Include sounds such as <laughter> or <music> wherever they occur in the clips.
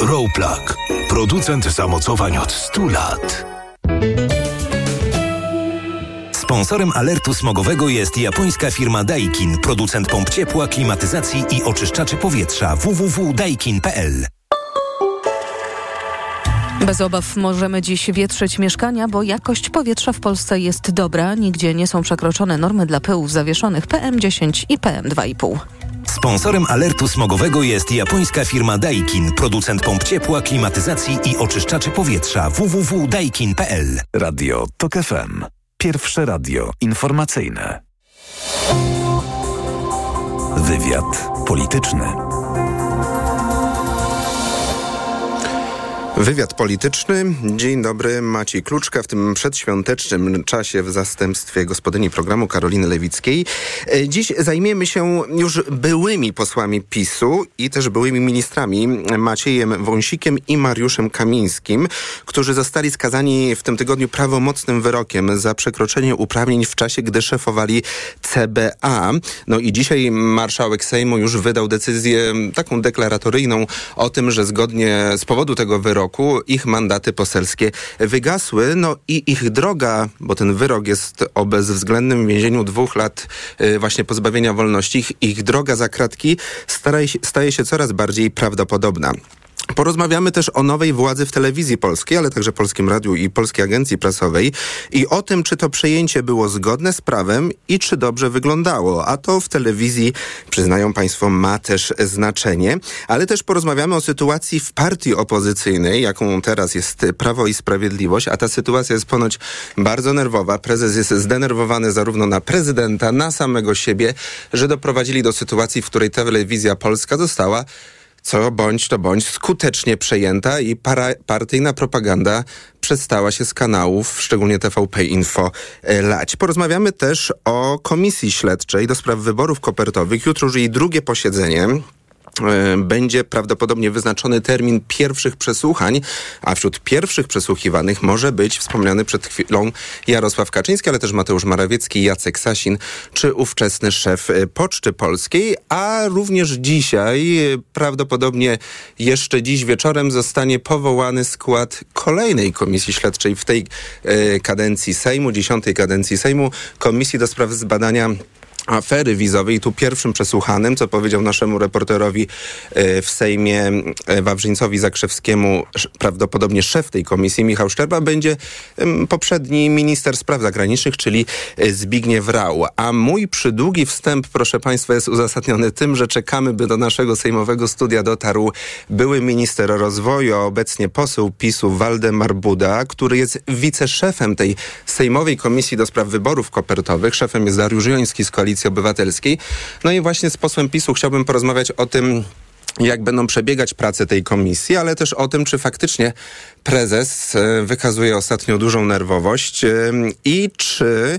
Rowplug. Producent zamocowań od 100 lat. Sponsorem alertu smogowego jest japońska firma Daikin, producent pomp ciepła, klimatyzacji i oczyszczaczy powietrza www.daikin.pl. Bez obaw możemy dziś wietrzyć mieszkania, bo jakość powietrza w Polsce jest dobra. Nigdzie nie są przekroczone normy dla pyłów zawieszonych PM10 i PM2,5. Sponsorem alertu smogowego jest japońska firma Daikin, producent pomp ciepła, klimatyzacji i oczyszczaczy powietrza www.daikin.pl. Radio TOK FM. Pierwsze radio informacyjne. Wywiad polityczny. Wywiad polityczny. Dzień dobry, Maciej Kluczka w tym przedświątecznym czasie w zastępstwie gospodyni programu Karoliny Lewickiej. E, dziś zajmiemy się już byłymi posłami PiSu i też byłymi ministrami Maciejem Wąsikiem i Mariuszem Kamińskim, którzy zostali skazani w tym tygodniu prawomocnym wyrokiem za przekroczenie uprawnień w czasie, gdy szefowali CBA. No i dzisiaj marszałek Sejmu już wydał decyzję taką deklaratoryjną o tym, że zgodnie z powodu tego wyroku roku ich mandaty poselskie wygasły. No i ich droga, bo ten wyrok jest o bezwzględnym więzieniu dwóch lat y, właśnie pozbawienia wolności, ich, ich droga za kratki staje się, staje się coraz bardziej prawdopodobna. Porozmawiamy też o nowej władzy w telewizji polskiej, ale także Polskim Radiu i Polskiej Agencji Prasowej i o tym, czy to przejęcie było zgodne z prawem i czy dobrze wyglądało. A to w telewizji, przyznają Państwo, ma też znaczenie. Ale też porozmawiamy o sytuacji w partii opozycyjnej, jaką teraz jest Prawo i Sprawiedliwość, a ta sytuacja jest ponoć bardzo nerwowa. Prezes jest zdenerwowany zarówno na prezydenta, na samego siebie, że doprowadzili do sytuacji, w której telewizja polska została co bądź to bądź skutecznie przejęta i para, partyjna propaganda przestała się z kanałów, szczególnie TVP Info, e, lać. Porozmawiamy też o komisji śledczej do spraw wyborów kopertowych. Jutro już jej drugie posiedzenie. E, będzie prawdopodobnie wyznaczony termin pierwszych przesłuchań, a wśród pierwszych przesłuchiwanych może być wspomniany przed chwilą Jarosław Kaczyński, ale też Mateusz Morawiecki, Jacek Sasin, czy ówczesny szef e, Poczty Polskiej, a również dzisiaj, e, prawdopodobnie jeszcze dziś wieczorem zostanie powołany skład kolejnej komisji śledczej w tej kadencji Sejmu, dziesiątej kadencji Sejmu, Komisji do spraw zbadania afery wizowej. Tu pierwszym przesłuchanym, co powiedział naszemu reporterowi e, w Sejmie e, Wawrzyńcowi Zakrzewskiemu, prawdopodobnie szef tej komisji, Michał Szczerba, będzie poprzedni minister spraw zagranicznych, czyli e, Zbigniew Rau. A mój przydługi wstęp, proszę Państwa, jest uzasadniony tym, że czekamy, by do naszego sejmowego studia dotarł były minister rozwoju, a obecnie poseł PiSu Waldemar Buda, który jest wiceszefem tej sejmowej komisji do spraw wyborów kopertowych. Szefem jest Dariusz Joński z Koalicji Koalicji Obywatelskiej. No i właśnie z posłem PiSu chciałbym porozmawiać o tym, jak będą przebiegać prace tej komisji, ale też o tym, czy faktycznie prezes e, wykazuje ostatnio dużą nerwowość e, i czy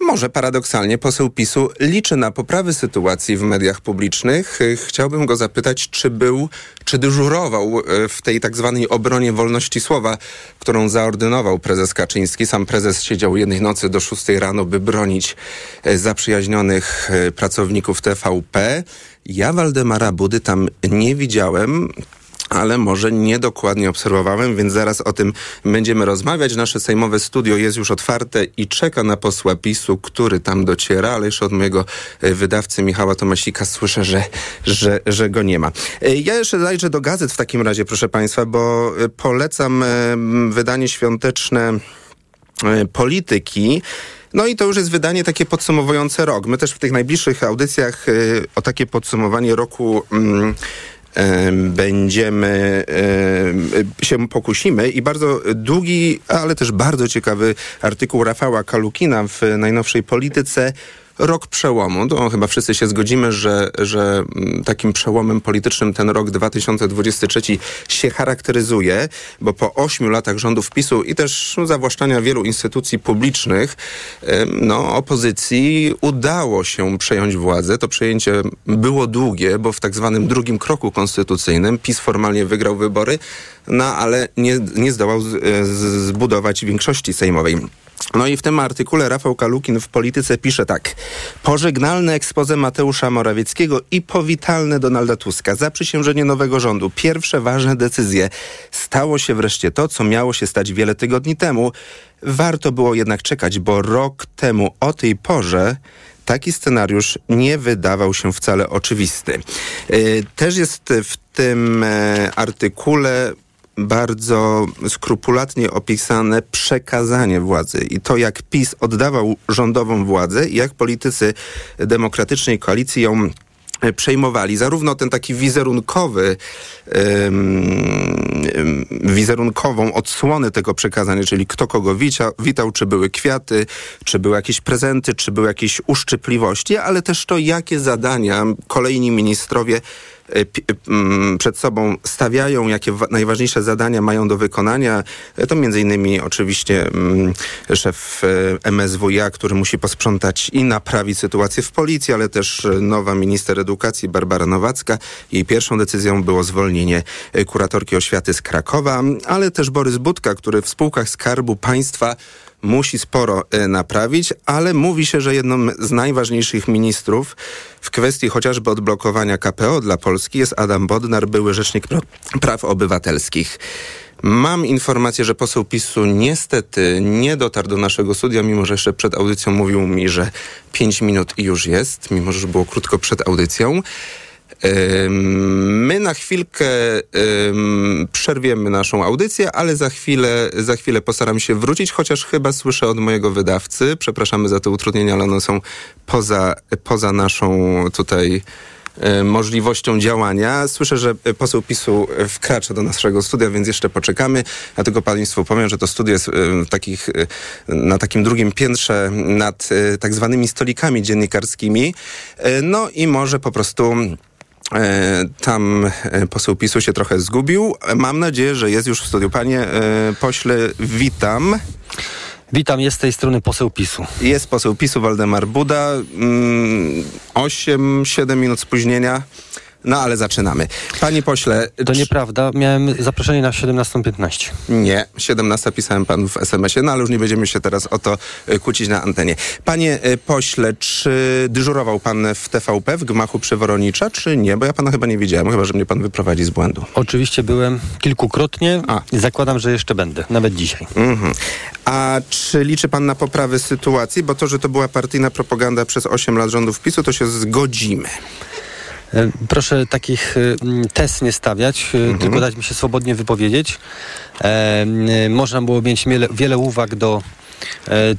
może paradoksalnie poseł PiSu liczy na poprawy sytuacji w mediach publicznych. Chciałbym go zapytać, czy był, czy dyżurował e, w tej tak zwanej obronie wolności słowa, którą zaordynował prezes Kaczyński. Sam prezes siedział jednej nocy do szóstej rano, by bronić e, zaprzyjaźnionych e, pracowników TVP. Ja Waldemara Budy tam nie widziałem ale może niedokładnie obserwowałem, więc zaraz o tym będziemy rozmawiać. Nasze sejmowe studio jest już otwarte i czeka na posła PiSu, który tam dociera, ale jeszcze od mojego e, wydawcy Michała Tomasika słyszę, że, że, że go nie ma. E, ja jeszcze zajrzę do gazet w takim razie, proszę Państwa, bo e, polecam wydanie świąteczne polityki. No i to już jest wydanie takie podsumowujące rok. My też w tych najbliższych audycjach o takie podsumowanie roku y, będziemy się pokusimy i bardzo długi, ale też bardzo ciekawy artykuł Rafała Kalukina w najnowszej polityce rok przełomu. To chyba wszyscy się zgodzimy, że, że mm, takim przełomem politycznym ten rok 2023 się charakteryzuje, bo po ośmiu latach rządów PiSu i też zawłaszczania wielu instytucji publicznych, no, opozycji udało się przejąć władzę. To przejęcie było długie, bo w tak zwanym drugim kroku konstytucyjnym PiS formalnie wygrał wybory, no ale nie, nie zdołał z, z, zbudować większości sejmowej. No i w tym artykule Rafał Kalukin w Polityce pisze tak. Pożegnalne ekspoze Mateusza Morawieckiego i powitalne Donalda Tuska. Zaprzysiężenie nowego rządu. Pierwsze ważne decyzje. Stało się wreszcie to, co miało się stać wiele tygodni temu. Warto było jednak czekać, bo rok temu o tej porze taki scenariusz nie wydawał się wcale oczywisty. Yy, też jest w tym e, artykule bardzo skrupulatnie opisane przekazanie władzy i to, jak PiS oddawał rządową władzę i jak politycy demokratycznej koalicji ją przejmowali. Zarówno ten taki wizerunkowy, wizerunkową odsłonę tego przekazania, czyli kto kogo wita, witał, czy były kwiaty, czy były jakieś prezenty, czy były jakieś uszczypliwości, ale też to, jakie zadania kolejni ministrowie E, e, przed sobą stawiają, jakie najważniejsze zadania mają do wykonania. E, to między innymi oczywiście szef MSWiA, który musi posprzątać i naprawić sytuację w policji, ale też nowa minister edukacji Barbara Nowacka. Jej pierwszą decyzją było zwolnienie kuratorki oświaty z Krakowa, ale też Borys Budka, który w spółkach Skarbu Państwa musi sporo e, naprawić, ale mówi się, że jedną z najważniejszych ministrów w kwestii chociażby odblokowania KPO dla Polski jest Adam Bodnar, były rzecznik praw obywatelskich. Mam informację, że poseł PiSu niestety nie dotarł do naszego studia, mimo że jeszcze przed audycją mówił mi, że 5 minut i już jest, mimo że było krótko przed audycją. My na chwilkę przerwiemy naszą audycję, ale za chwilę, za chwilę postaram się wrócić, chociaż chyba słyszę od mojego wydawcy. Przepraszamy za te utrudnienia, ale one są poza, poza naszą tutaj możliwością działania. Słyszę, że poseł PiSu wkracza do naszego studia, więc jeszcze poczekamy. Ja tylko Państwu powiem, że to studio jest takich, na takim drugim piętrze nad tak zwanymi stolikami dziennikarskimi. No i może po prostu E, tam e, poseł PiSu się trochę zgubił. Mam nadzieję, że jest już w studiu. Panie e, pośle, witam. Witam, jest z tej strony poseł PiSu. Jest poseł PiSu Waldemar Buda. 8-7 mm, minut spóźnienia. No ale zaczynamy. Panie pośle... To nieprawda. Miałem zaproszenie na 17.15. Nie, 17 pisałem panu w SMS-ie, no ale już nie będziemy się teraz o to e, kłócić na antenie. Panie e, pośle, czy dyżurował pan w TVP w gmachu Przeworonicza, czy nie? Bo ja pana chyba nie widziałem, chyba że mnie pan wyprowadzi z błędu. Oczywiście byłem kilkukrotnie A. zakładam, że jeszcze będę, nawet dzisiaj. Mhm. A czy liczy pan na poprawę sytuacji? Bo to, że to była partyjna propaganda przez 8 lat rządów PiSu, to się zgodzimy. E, proszę takich e, test nie stawiać, e, mhm. tylko dać mi się swobodnie wypowiedzieć. można było mieć wiele uwag do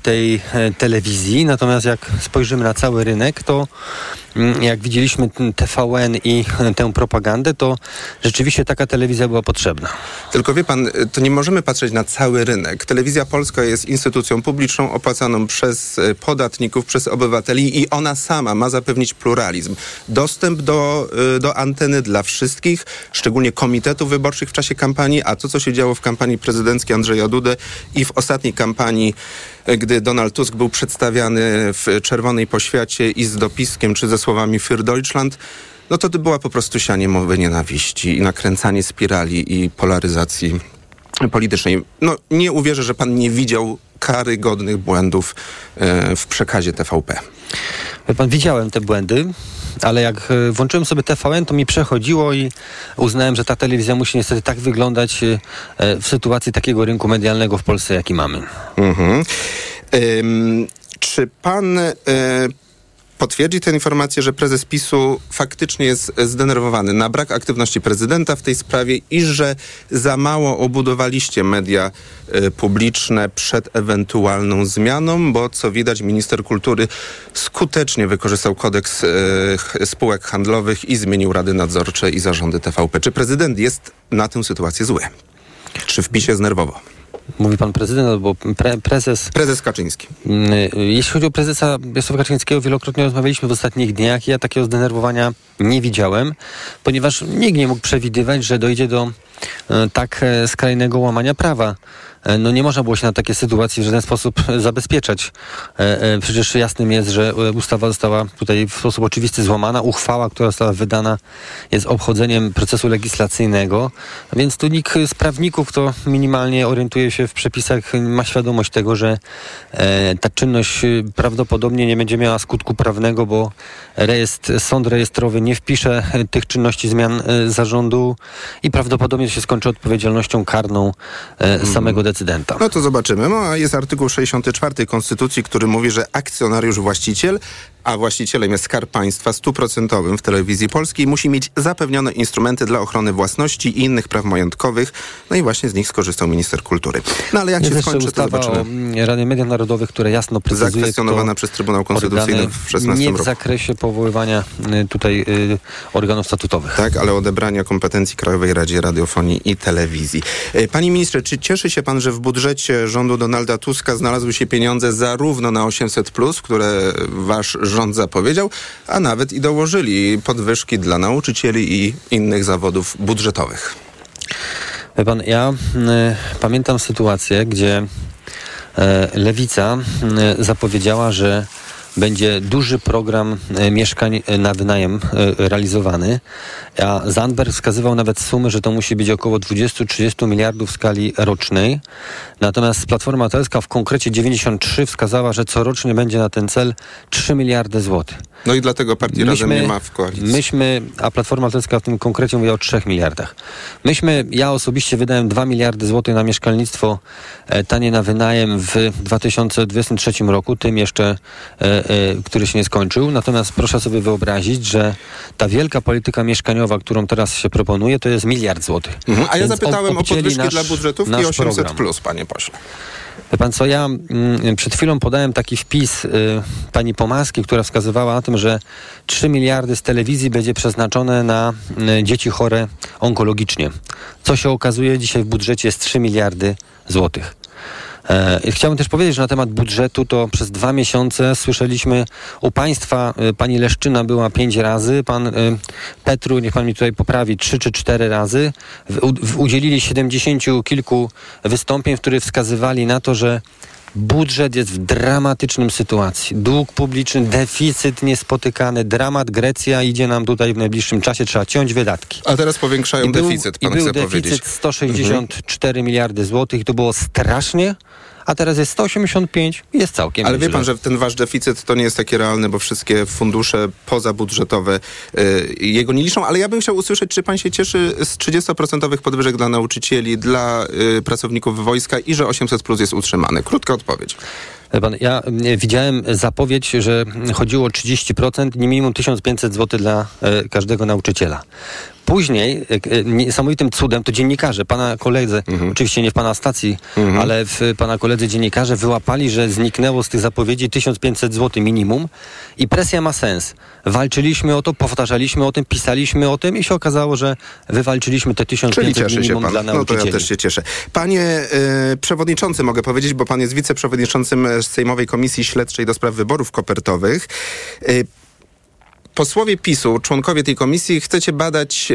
tej telewizji, natomiast jak spojrzymy na cały rynek, to jak widzieliśmy TVN i tę propagandę, to rzeczywiście taka telewizja była potrzebna. Tylko wie pan, to nie możemy patrzeć na cały rynek. Telewizja Polska jest instytucją publiczną opłacaną przez e, podatników, przez obywateli i ona sama ma zapewnić pluralizm. Dostęp do, e, do anteny dla wszystkich, szczególnie komitetów wyborczych w czasie kampanii, a to, co się działo w kampanii prezydenckiej Andrzeja Dudy i w ostatniej kampanii gdy Donald Tusk był przedstawiany w czerwonej poświacie i z dopiskiem czy ze słowami Für Deutschland, no to była po prostu sianie mowy nienawiści i nakręcanie spirali i polaryzacji politycznej. No nie uwierzę, że pan nie widział karygodnych błędów e, w przekazie TVP. Pan widziałem te błędy ale jak e, włączyłem sobie TVN, to mi przechodziło i uznałem, że ta telewizja musi niestety tak wyglądać e, w sytuacji takiego rynku medialnego w Polsce, jaki mamy. Mhm. Czy pan y, potwierdzi tę informację, że prezes PiSu faktycznie jest zdenerwowany na brak aktywności prezydenta w tej sprawie i że za mało obudowaliście media y, publiczne przed ewentualną zmianą, bo co widać minister kultury skutecznie wykorzystał kodeks y, spółek handlowych i zmienił rady nadzorcze i zarządy TVP. Czy prezydent jest na tę sytuację zły? Czy w PiSie znerwowo? Mówi pan prezydent albo pre, prezes. Prezes Kaczyński. Mm, jeśli chodzi o prezesa Jarosława Kaczyńskiego, wielokrotnie rozmawialiśmy w ostatnich dniach. Ja takiego zdenerwowania nie widziałem, ponieważ nikt nie mógł przewidywać, że dojdzie do e, tak e, skrajnego łamania prawa no nie można było się na takie sytuacje w żaden sposób zabezpieczać. E, e, przecież jasnym jest, że ustawa została tutaj w sposób oczywisty złamana. Uchwała, która została wydana jest obchodzeniem procesu legislacyjnego, więc tu nikt z prawników, kto minimalnie orientuje się w przepisach, ma świadomość tego, że ta czynność prawdopodobnie nie będzie miała skutku prawnego, bo rejestr, sąd rejestrowy nie wpisze tych czynności zmian zarządu i prawdopodobnie się skończy odpowiedzialnością karną e, samego decydenta. No to zobaczymy. No, jest artykuł 64 Konstytucji, który mówi, że akcjonariusz właściciel a właścicielem jest Skarb Państwa stuprocentowym w telewizji polskiej, musi mieć zapewnione instrumenty dla ochrony własności i innych praw majątkowych. No i właśnie z nich skorzystał minister kultury. No ale jak jest się skończy, to zobaczymy. Radzie Mediów Narodowych, które jasno precyzuje... Zakwestionowana przez Trybunał Konstytucyjny w 16 nie w roku. zakresie powoływania y, tutaj y, organów statutowych. Tak, ale odebrania kompetencji Krajowej Radzie Radiofonii i Telewizji. Y, panie ministrze, czy cieszy się pan, że w budżecie rządu Donalda Tuska znalazły się pieniądze zarówno na 800+, które wasz rząd zapowiedział, a nawet i dołożyli podwyżki dla nauczycieli i innych zawodów budżetowych. Wie pan, ja y, pamiętam sytuację, gdzie y, Lewica y, zapowiedziała, że będzie duży program e, mieszkań e, na wynajem e, realizowany, a Zandberg wskazywał nawet sumy, że to musi być około 20-30 miliardów w skali rocznej. Natomiast Platforma Obywatelska w konkrecie 93 wskazała, że corocznie będzie na ten cel 3 miliardy złotych. No i dlatego partii myśmy, Razem nie ma w koalicji. Myśmy, a Platforma Obywatelska w tym konkrecie mówi o 3 miliardach. Myśmy, ja osobiście wydałem 2 miliardy złotych na mieszkalnictwo tanie na wynajem w 2023 roku, tym jeszcze, który się nie skończył. Natomiast proszę sobie wyobrazić, że ta wielka polityka mieszkaniowa, którą teraz się proponuje, to jest miliard złotych. Mhm. A ja zapytałem o podwyżki nasz, dla budżetówki 800 program. plus, panie pośle. Wie pan co, ja mm, przed chwilą podałem taki wpis y, pani Pomaski, która wskazywała na tym, że 3 miliardy z telewizji będzie przeznaczone na y, dzieci chore onkologicznie. Co się okazuje, dzisiaj w budżecie jest 3 miliardy złotych. E, chciałbym też powiedzieć, że na temat budżetu to przez dwa miesiące słyszeliśmy u państwa, e, pani Leszczyna była pięć razy, pan e, Petru, niech pan mi tutaj poprawi, trzy czy cztery razy. udzielili siedemdziesięciu kilku wystąpień, w których wskazywali na to, że Budżet jest w dramatycznym sytuacji. Dług publiczny, deficyt niespotykany, dramat. Grecja idzie nam tutaj w najbliższym czasie, trzeba ciąć wydatki. A teraz powiększają I deficyt, pan i był chce deficyt powiedzieć. 164 mhm. miliardy złotych. To było strasznie a teraz jest 185 i jest całkiem Ale wie pan, że ten wasz deficyt to nie jest taki realny, bo wszystkie fundusze pozabudżetowe y, jego nie liczą, ale ja bym chciał usłyszeć, czy pan się cieszy z 30% podwyżek dla nauczycieli, dla y, pracowników wojska i że 800 plus jest utrzymany? Krótka odpowiedź. Pan, ja widziałem zapowiedź, że chodziło o 30%, nie minimum 1500 zł dla e, każdego nauczyciela. Później e, e, niesamowitym cudem to dziennikarze, pana koledzy, mhm. oczywiście nie w pana stacji, mhm. ale w pana koledzy dziennikarze wyłapali, że zniknęło z tych zapowiedzi 1500 zł minimum i presja ma sens. Walczyliśmy o to, powtarzaliśmy o tym, pisaliśmy o tym i się okazało, że wywalczyliśmy te 1500 minimum dla nauczycieli. No to ja też się cieszę. Panie y, przewodniczący, mogę powiedzieć, bo pan jest wiceprzewodniczącym Sejmowej Komisji Śledczej do spraw wyborów kopertowych. Y, posłowie PiSu, członkowie tej komisji, chcecie badać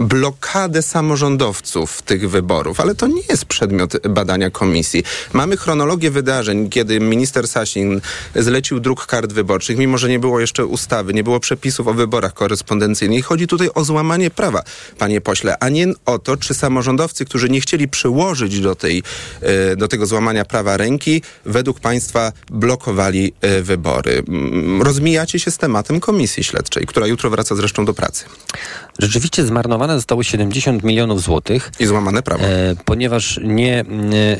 blokadę samorządowców tych wyborów, ale to nie jest przedmiot badania komisji. Mamy chronologię wydarzeń, kiedy minister Sasin zlecił druk kart wyborczych, mimo że nie było jeszcze ustawy, nie było przepisów o wyborach korespondencyjnych. Chodzi tutaj o złamanie prawa, panie pośle, a nie o to, czy samorządowcy, którzy nie chcieli przyłożyć do, tej, e, do tego złamania prawa ręki, według państwa blokowali e, wybory. Mm, rozmijacie się z tematem komisji śledczej, która jutro wraca zresztą do pracy. Rzeczywiście zostało 70 milionów złotych. I złamane prawo. E, ponieważ nie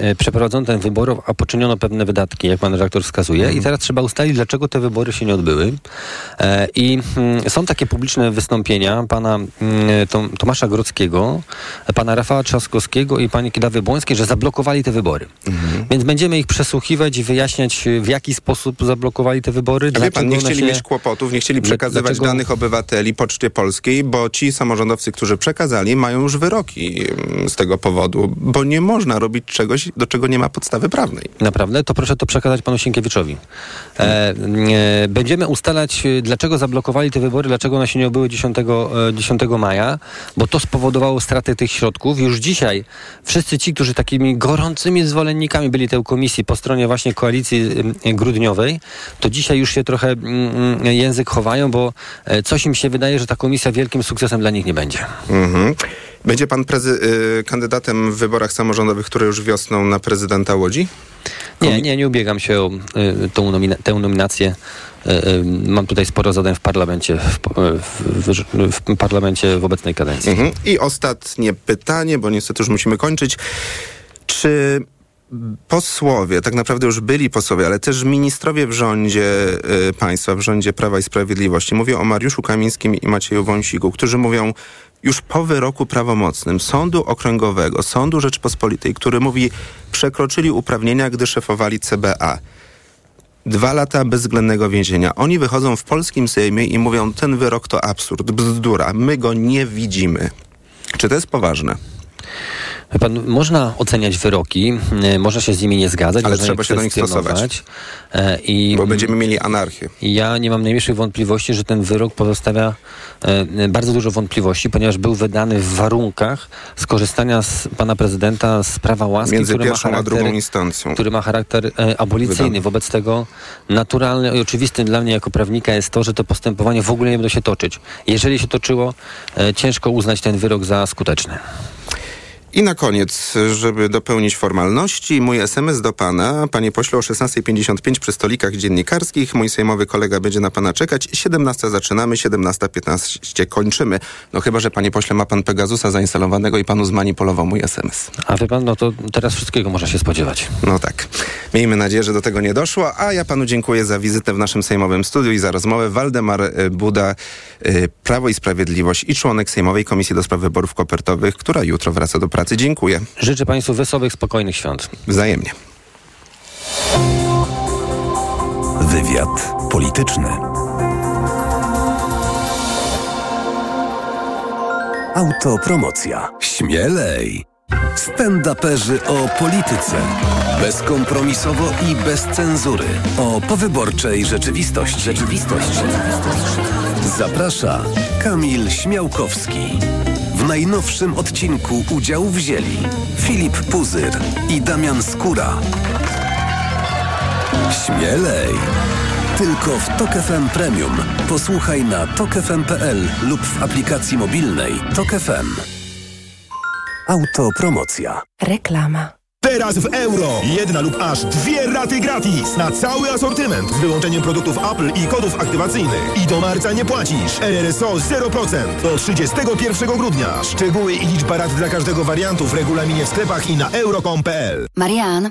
e, przeprowadzono ten wyborów, a poczyniono pewne wydatki, jak pan redaktor wskazuje. Mhm. I teraz trzeba ustalić, dlaczego te wybory się nie odbyły. E, I mm, są takie publiczne wystąpienia pana mm, Tomasza Grodzkiego, pana Rafała Trzaskowskiego i pani Kidawy Błońskiej, że zablokowali te wybory. Mhm. Więc będziemy ich przesłuchiwać i wyjaśniać, w jaki sposób zablokowali te wybory. A wie pan, nie chcieli się... mieć kłopotów, nie chcieli przekazywać Dlaczego... danych obywateli Poczcie Polskiej, bo ci samorządowcy, którzy przekazali, mają już wyroki mm, z tego powodu, bo nie można robić czegoś, do czego nie ma podstawy prawnej. Naprawdę? To proszę to przekazać panu Sienkiewiczowi. E, e, będziemy ustalać, e, dlaczego zablokowali te wybory, dlaczego one się nie odbyły 10, e, 10 maja, bo to spowodowało stratę tych środków. Już dzisiaj wszyscy ci, którzy takimi gorącymi zwolennikami byli tej komisji po stronie właśnie koalicji e, grudniowej, to dzisiaj już się trochę mm, mm, język chowają, bo e, coś im się wydaje, że ta komisja wielkim sukcesem dla nich nie będzie. Mhm. Będzie pan prezy- kandydatem w wyborach samorządowych, które już wiosną na prezydenta Łodzi? Nie, nie, nie ubiegam się o y, tą nomina- tę nominację. Y, y, mam tutaj sporo zadań w parlamencie, w, w, w, w parlamencie w obecnej kadencji. Mhm. I ostatnie pytanie, bo niestety już musimy kończyć. Czy posłowie, tak naprawdę już byli posłowie, ale też ministrowie w rządzie y, państwa, w rządzie Prawa i Sprawiedliwości, mówię o Mariuszu Kamińskim i Macieju Wąsiku, którzy mówią już po wyroku prawomocnym Sądu Okręgowego, Sądu Rzeczpospolitej, który mówi, przekroczyli uprawnienia, gdy szefowali CBA. Dwa lata bezwzględnego więzienia. Oni wychodzą w polskim Sejmie i mówią, ten wyrok to absurd, bzdura, my go nie widzimy. Czy to jest poważne? Pan, można oceniać wyroki, y, można się z nimi nie zgadzać, Ale trzeba się do nich stosować. E, I Bo będziemy mieli anarchię. Ja nie mam najmniejszych wątpliwości, że ten wyrok pozostawia e, bardzo dużo wątpliwości, ponieważ był wydany w warunkach skorzystania z pana prezydenta z prawa łaski, Między który ma pierwszą a charakter, drugą instancją. który ma charakter e, abolicyjny. Wydany. Wobec tego naturalne i oczywistym dla mnie jako prawnika jest to, że to postępowanie w ogóle nie będzie się toczyć. Jeżeli się toczyło, ciężko uznać ten wyrok za skuteczny. I na koniec, żeby dopełnić formalności, mój SMS do pana, panie pośle o 16.55 przy stolikach dziennikarskich. Mój sejmowy kolega będzie na pana czekać. 17 zaczynamy, 17.15 kończymy. No chyba, że panie pośle ma pan Pegasusa zainstalowanego i panu zmanipulował mój SMS. A wie pan, no to teraz wszystkiego można się spodziewać. No tak. Miejmy nadzieję, że do tego nie doszło, a ja panu dziękuję za wizytę w naszym sejmowym studiu i za rozmowę. Waldemar e, Buda, e, Prawo i Sprawiedliwość i członek Sejmowej Komisji do Spraw Wyborów Kopertowych, która jutro wraca do pracy. Dziękuję. Życzę państwu wesołych, spokojnych świąt. Wzajemnie. Wywiad polityczny. Autopromocja. Śmielej. Stand-uperzy o polityce. Bezkompromisowo i bez cenzury. O powyborczej rzeczywistości. Rzeczywistość. Zaprasza Kamil Śmiałkowski. W najnowszym odcinku udział wzięli Filip Puzyr i Damian Skóra. Śmielej! Tylko w Tok FM Premium. Posłuchaj na tokefm.pl lub w aplikacji mobilnej Tok FM. Autopromocja. Reklama. Teraz w euro. Jedna lub aż dwie raty gratis na cały asortyment z wyłączeniem produktów Apple i kodów aktywacyjnych. I do marca nie płacisz. RRSO 0% do 31 grudnia. Szczegóły i liczba rat dla każdego wariantu w regulaminie w sklepach i na euro.com.pl. Marian,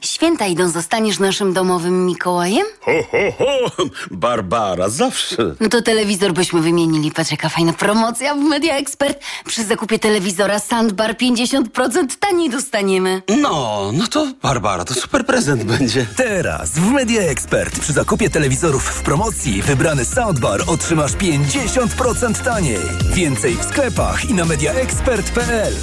święta idą, zostaniesz naszym domowym Mikołajem? Ho, ho, ho! Barbara, zawsze. No to telewizor byśmy wymienili. Patrz, jaka fajna promocja w Media Expert. Przy zakupie telewizora Sandbar 50% taniej dostaniemy. No, no to Barbara, to super prezent będzie. Teraz w Media Expert przy zakupie telewizorów w promocji wybrany soundbar otrzymasz 50% taniej. Więcej w sklepach i na mediaexpert.pl.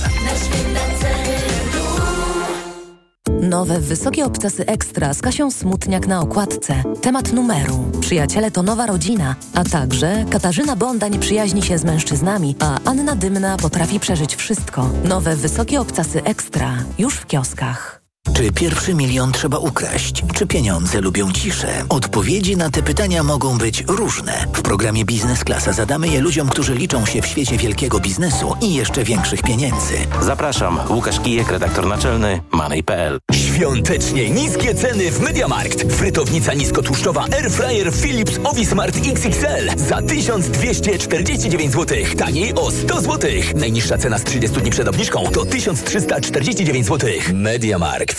Nowe wysokie obcasy ekstra z Kasią Smutniak na okładce. Temat numeru. Przyjaciele to nowa rodzina, a także Katarzyna Bonda nie przyjaźni się z mężczyznami, a Anna Dymna potrafi przeżyć wszystko. Nowe wysokie obcasy ekstra. Już w kioskach. Czy pierwszy milion trzeba ukraść? Czy pieniądze lubią ciszę? Odpowiedzi na te pytania mogą być różne. W programie Biznes Klasa zadamy je ludziom, którzy liczą się w świecie wielkiego biznesu i jeszcze większych pieniędzy. Zapraszam, Łukasz Kijek, redaktor naczelny Money.pl. Świątecznie niskie ceny w Mediamarkt. Frytownica niskotłuszczowa Airfryer Philips Ovismart XXL za 1249 zł. Taniej o 100 zł. Najniższa cena z 30 dni przed obniżką to 1349 zł. Mediamarkt.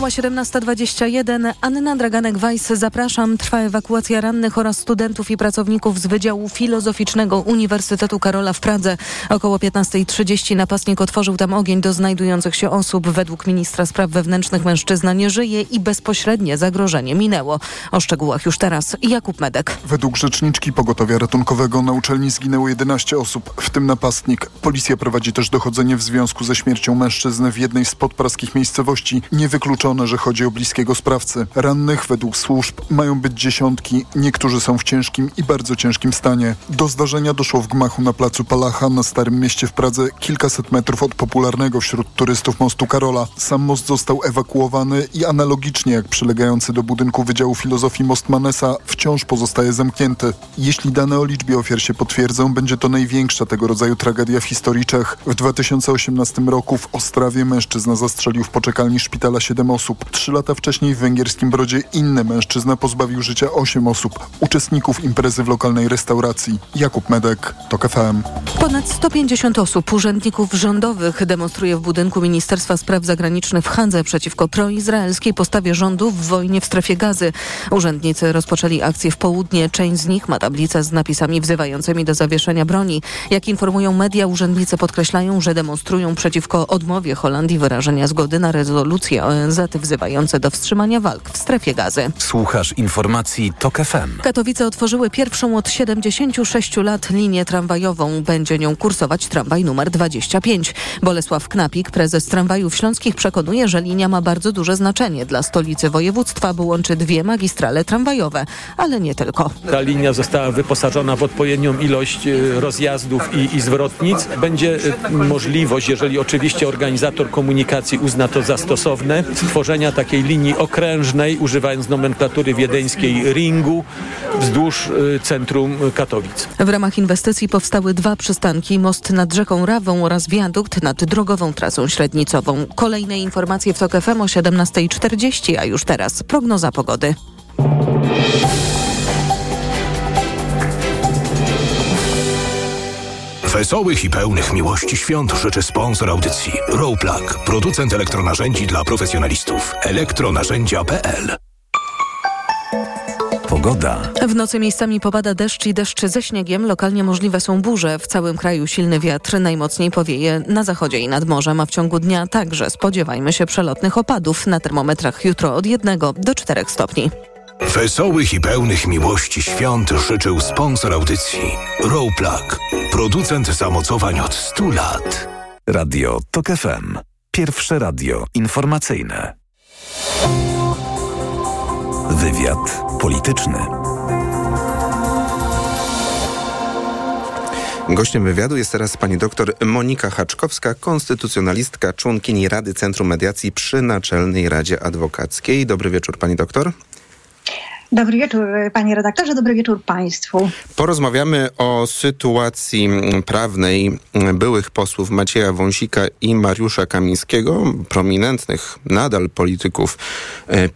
Minęła 17.21. Anna Draganek-Weiss, zapraszam. Trwa ewakuacja rannych oraz studentów i pracowników z Wydziału Filozoficznego Uniwersytetu Karola w Pradze. Około 15.30 napastnik otworzył tam ogień do znajdujących się osób. Według ministra spraw wewnętrznych mężczyzna nie żyje i bezpośrednie zagrożenie minęło. O szczegółach już teraz Jakub Medek. Według rzeczniczki pogotowia ratunkowego na uczelni zginęło 11 osób, w tym napastnik. Policja prowadzi też dochodzenie w związku ze śmiercią mężczyzny w jednej z podpraskich miejscowości. Nie wykluczono, że chodzi o bliskiego sprawcy. Rannych według służb mają być dziesiątki, niektórzy są w ciężkim i bardzo ciężkim stanie. Do zdarzenia doszło w gmachu na placu Palacha na Starym Mieście w Pradze, kilkaset metrów od popularnego wśród turystów mostu Karola. Sam most został ewakuowany i analogicznie jak przylegający do budynku Wydziału Filozofii most Manesa wciąż pozostaje zamknięty. Jeśli dane o liczbie ofiar się potwierdzą, będzie to największa tego rodzaju tragedia w historii Czech. W 2018 roku w Ostrawie mężczyzna zastrzelił w poczekalni szpitala 7 osób. Trzy lata wcześniej w węgierskim Brodzie inny mężczyzna pozbawił życia 8 osób, uczestników imprezy w lokalnej restauracji. Jakub Medek, TOK FM. Ponad 150 osób, urzędników rządowych demonstruje w budynku Ministerstwa Spraw Zagranicznych w Handze przeciwko proizraelskiej postawie rządu w wojnie w strefie gazy. Urzędnicy rozpoczęli akcję w południe. Część z nich ma tablicę z napisami wzywającymi do zawieszenia broni. Jak informują media, urzędnicy podkreślają, że demonstrują przeciwko odmowie Holandii wyrażenia zgody na rezolucję ONZ wzywające do wstrzymania walk w strefie gazy. Słuchasz informacji TOK FM. Katowice otworzyły pierwszą od 76 lat linię tramwajową. Będzie nią kursować tramwaj numer 25. Bolesław Knapik, prezes tramwajów śląskich, przekonuje, że linia ma bardzo duże znaczenie dla stolicy województwa, bo łączy dwie magistrale tramwajowe, ale nie tylko. Ta linia została wyposażona w odpowiednią ilość e, rozjazdów i, i zwrotnic. Będzie e, możliwość, jeżeli oczywiście organizator komunikacji uzna to za stosowne, stworzenia takiej linii okrężnej, używając nomenklatury wiedeńskiej ringu wzdłuż e, centrum Katowic. W ramach inwestycji powstały dwa przystanki, most nad rzeką Rawą oraz wiadukt nad drogową trasą średnicową. Kolejne informacje w TOK FM o 17.40, a już teraz prognoza pogody. Wesołych i pełnych miłości świąt życzy sponsor audycji Rowplug, producent elektronarzędzi dla profesjonalistów. elektronarzędzia.pl Pogoda. W nocy miejscami popada deszcz i deszcz ze śniegiem. Lokalnie możliwe są burze. W całym kraju silny wiatr najmocniej powieje na zachodzie i nad morzem, a w ciągu dnia także spodziewajmy się przelotnych opadów. Na termometrach jutro od 1 do 4 stopni. Wesołych i pełnych miłości świąt życzył sponsor audycji Rowplug, producent zamocowań od 100 lat. Radio TOK FM. Pierwsze radio informacyjne. Wywiad polityczny. Gościem wywiadu jest teraz pani doktor Monika Haczkowska, konstytucjonalistka, członkini Rady Centrum Mediacji przy Naczelnej Radzie Adwokackiej. Dobry wieczór pani doktor. Dobry wieczór, panie redaktorze, dobry wieczór państwu. Porozmawiamy o sytuacji prawnej byłych posłów Macieja Wąsika i Mariusza Kamińskiego, prominentnych nadal polityków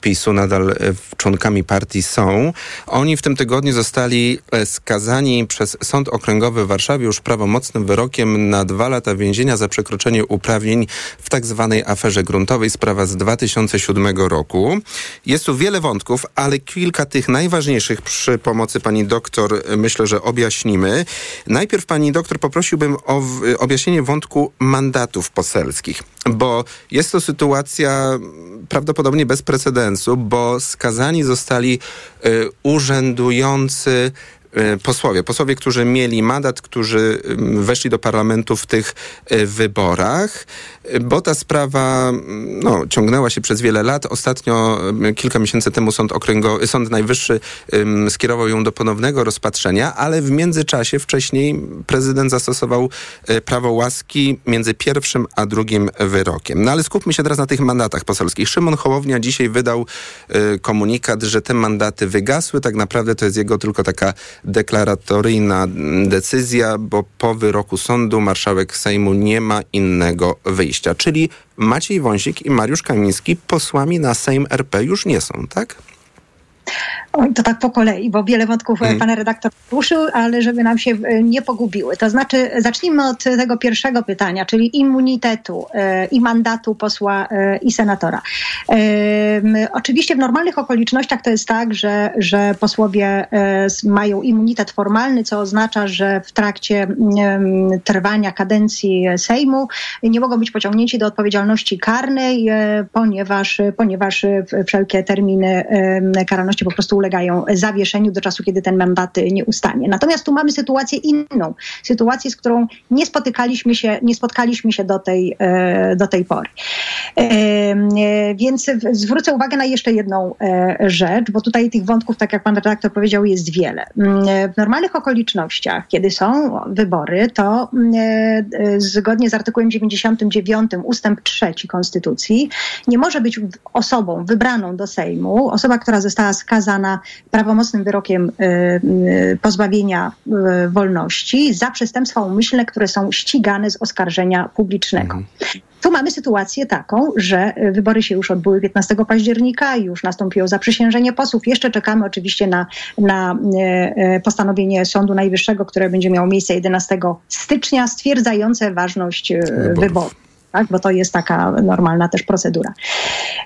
PiSu, nadal członkami partii są. Oni w tym tygodniu zostali skazani przez Sąd Okręgowy w Warszawie już prawomocnym wyrokiem na dwa lata więzienia za przekroczenie uprawnień w tak zwanej aferze gruntowej. Sprawa z 2007 roku. Jest tu wiele wątków, ale kilka tych najważniejszych przy pomocy pani doktor myślę, że objaśnimy. Najpierw pani doktor poprosiłbym o objaśnienie wątku mandatów poselskich, bo jest to sytuacja prawdopodobnie bez precedensu, bo skazani zostali y, urzędujący posłowie, posłowie, którzy mieli mandat, którzy mm, weszli do parlamentu w tych e, wyborach, e, bo ta sprawa mm, no, ciągnęła się przez wiele lat. Ostatnio, mm, kilka miesięcy temu Sąd, Okręgo, Sąd Najwyższy skierował ją do ponownego rozpatrzenia, ale w międzyczasie wcześniej prezydent zastosował prawo łaski między pierwszym a drugim wyrokiem. No ale skupmy się teraz na tych mandatach poselskich. Szymon Hołownia dzisiaj wydał komunikat, że te mandaty wygasły. Tak naprawdę to jest jego tylko taka deklaratoryjna decyzja, bo po wyroku sądu marszałek Sejmu nie ma innego wyjścia. Czyli Maciej Wąsik i Mariusz Kamiński posłami na Sejm RP już nie są, tak? Oj, to tak po kolei, bo wiele wątków mm. pan redaktor ruszył, ale żeby nam się e, nie pogubiły. To znaczy, zacznijmy od tego pierwszego pytania, czyli immunitetu e, i mandatu posła e, i senatora. E, oczywiście w normalnych okolicznościach to jest tak, że, że posłowie mają immunitet formalny, co oznacza, że w trakcie trwania kadencji Sejmu nie mogą być pociągnięci do odpowiedzialności karnej, ponieważ, ponieważ wszelkie terminy karalności po prostu ulegają zawieszeniu do czasu, kiedy ten mandat nie ustanie. Natomiast tu mamy sytuację inną, sytuację, z którą nie spotykaliśmy się, nie spotkaliśmy się do tej, e, do tej pory. E, więc zwrócę uwagę na jeszcze jedną e, rzecz, bo tutaj tych wątków, tak jak pan redaktor powiedział, jest wiele. W normalnych okolicznościach, kiedy są wybory, to zgodnie z artykułem 99 ustęp 3 Konstytucji nie może być osobą wybraną do Sejmu, osoba, która została skazana prawomocnym wyrokiem y, y, pozbawienia y, wolności za przestępstwa umyślne, które są ścigane z oskarżenia publicznego. Mhm. Tu mamy sytuację taką, że wybory się już odbyły 15 października, już nastąpiło zaprzysiężenie posłów. Jeszcze czekamy oczywiście na, na postanowienie Sądu Najwyższego, które będzie miało miejsce 11 stycznia, stwierdzające ważność wyborów. wyborów tak? bo to jest taka normalna też procedura.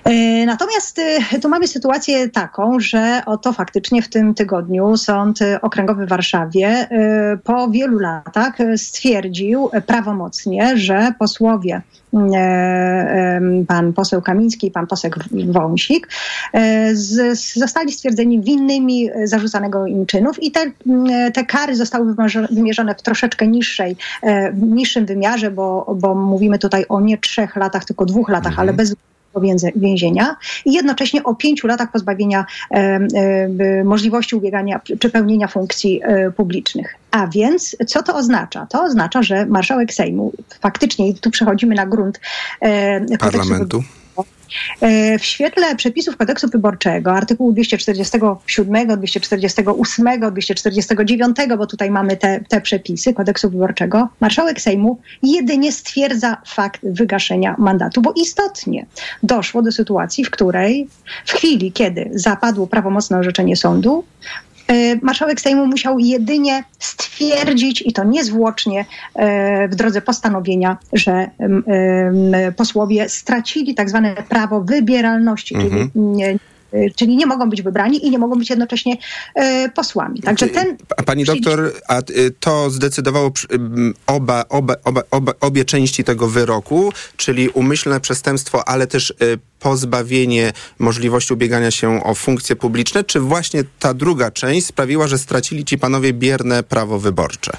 E, natomiast e, tu mamy sytuację taką, że oto faktycznie w tym tygodniu Sąd Okręgowy w Warszawie e, po wielu latach stwierdził prawomocnie, że posłowie pan poseł Kamiński i pan poseł Wąsik zostali stwierdzeni winnymi zarzucanego im czynów i te, te kary zostały wymierzone w troszeczkę niższej, niższym wymiarze, bo, bo mówimy tutaj o nie trzech latach, tylko dwóch latach, mhm. ale bez więzienia i jednocześnie o pięciu latach pozbawienia e, e, możliwości ubiegania czy pełnienia funkcji e, publicznych. A więc co to oznacza? To oznacza, że marszałek Sejmu faktycznie, tu przechodzimy na grunt parlamentu. E, w świetle przepisów kodeksu wyborczego, artykułu 247, 248, 249, bo tutaj mamy te, te przepisy kodeksu wyborczego, marszałek Sejmu jedynie stwierdza fakt wygaszenia mandatu, bo istotnie doszło do sytuacji, w której w chwili, kiedy zapadło prawomocne orzeczenie sądu, E, marszałek Sejmu musiał jedynie stwierdzić, i to niezwłocznie e, w drodze postanowienia, że posłowie stracili tak zwane prawo wybieralności, mhm. czyli nie, Y, czyli nie mogą być wybrani i nie mogą być jednocześnie e, posłami. Także ten... A pani doktor, a y, to zdecydowało oba, oba, oba, oba, obie części tego wyroku, czyli umyślne przestępstwo, ale też y, pozbawienie możliwości ubiegania się o funkcje publiczne, czy właśnie ta druga część sprawiła, że stracili ci panowie bierne prawo wyborcze?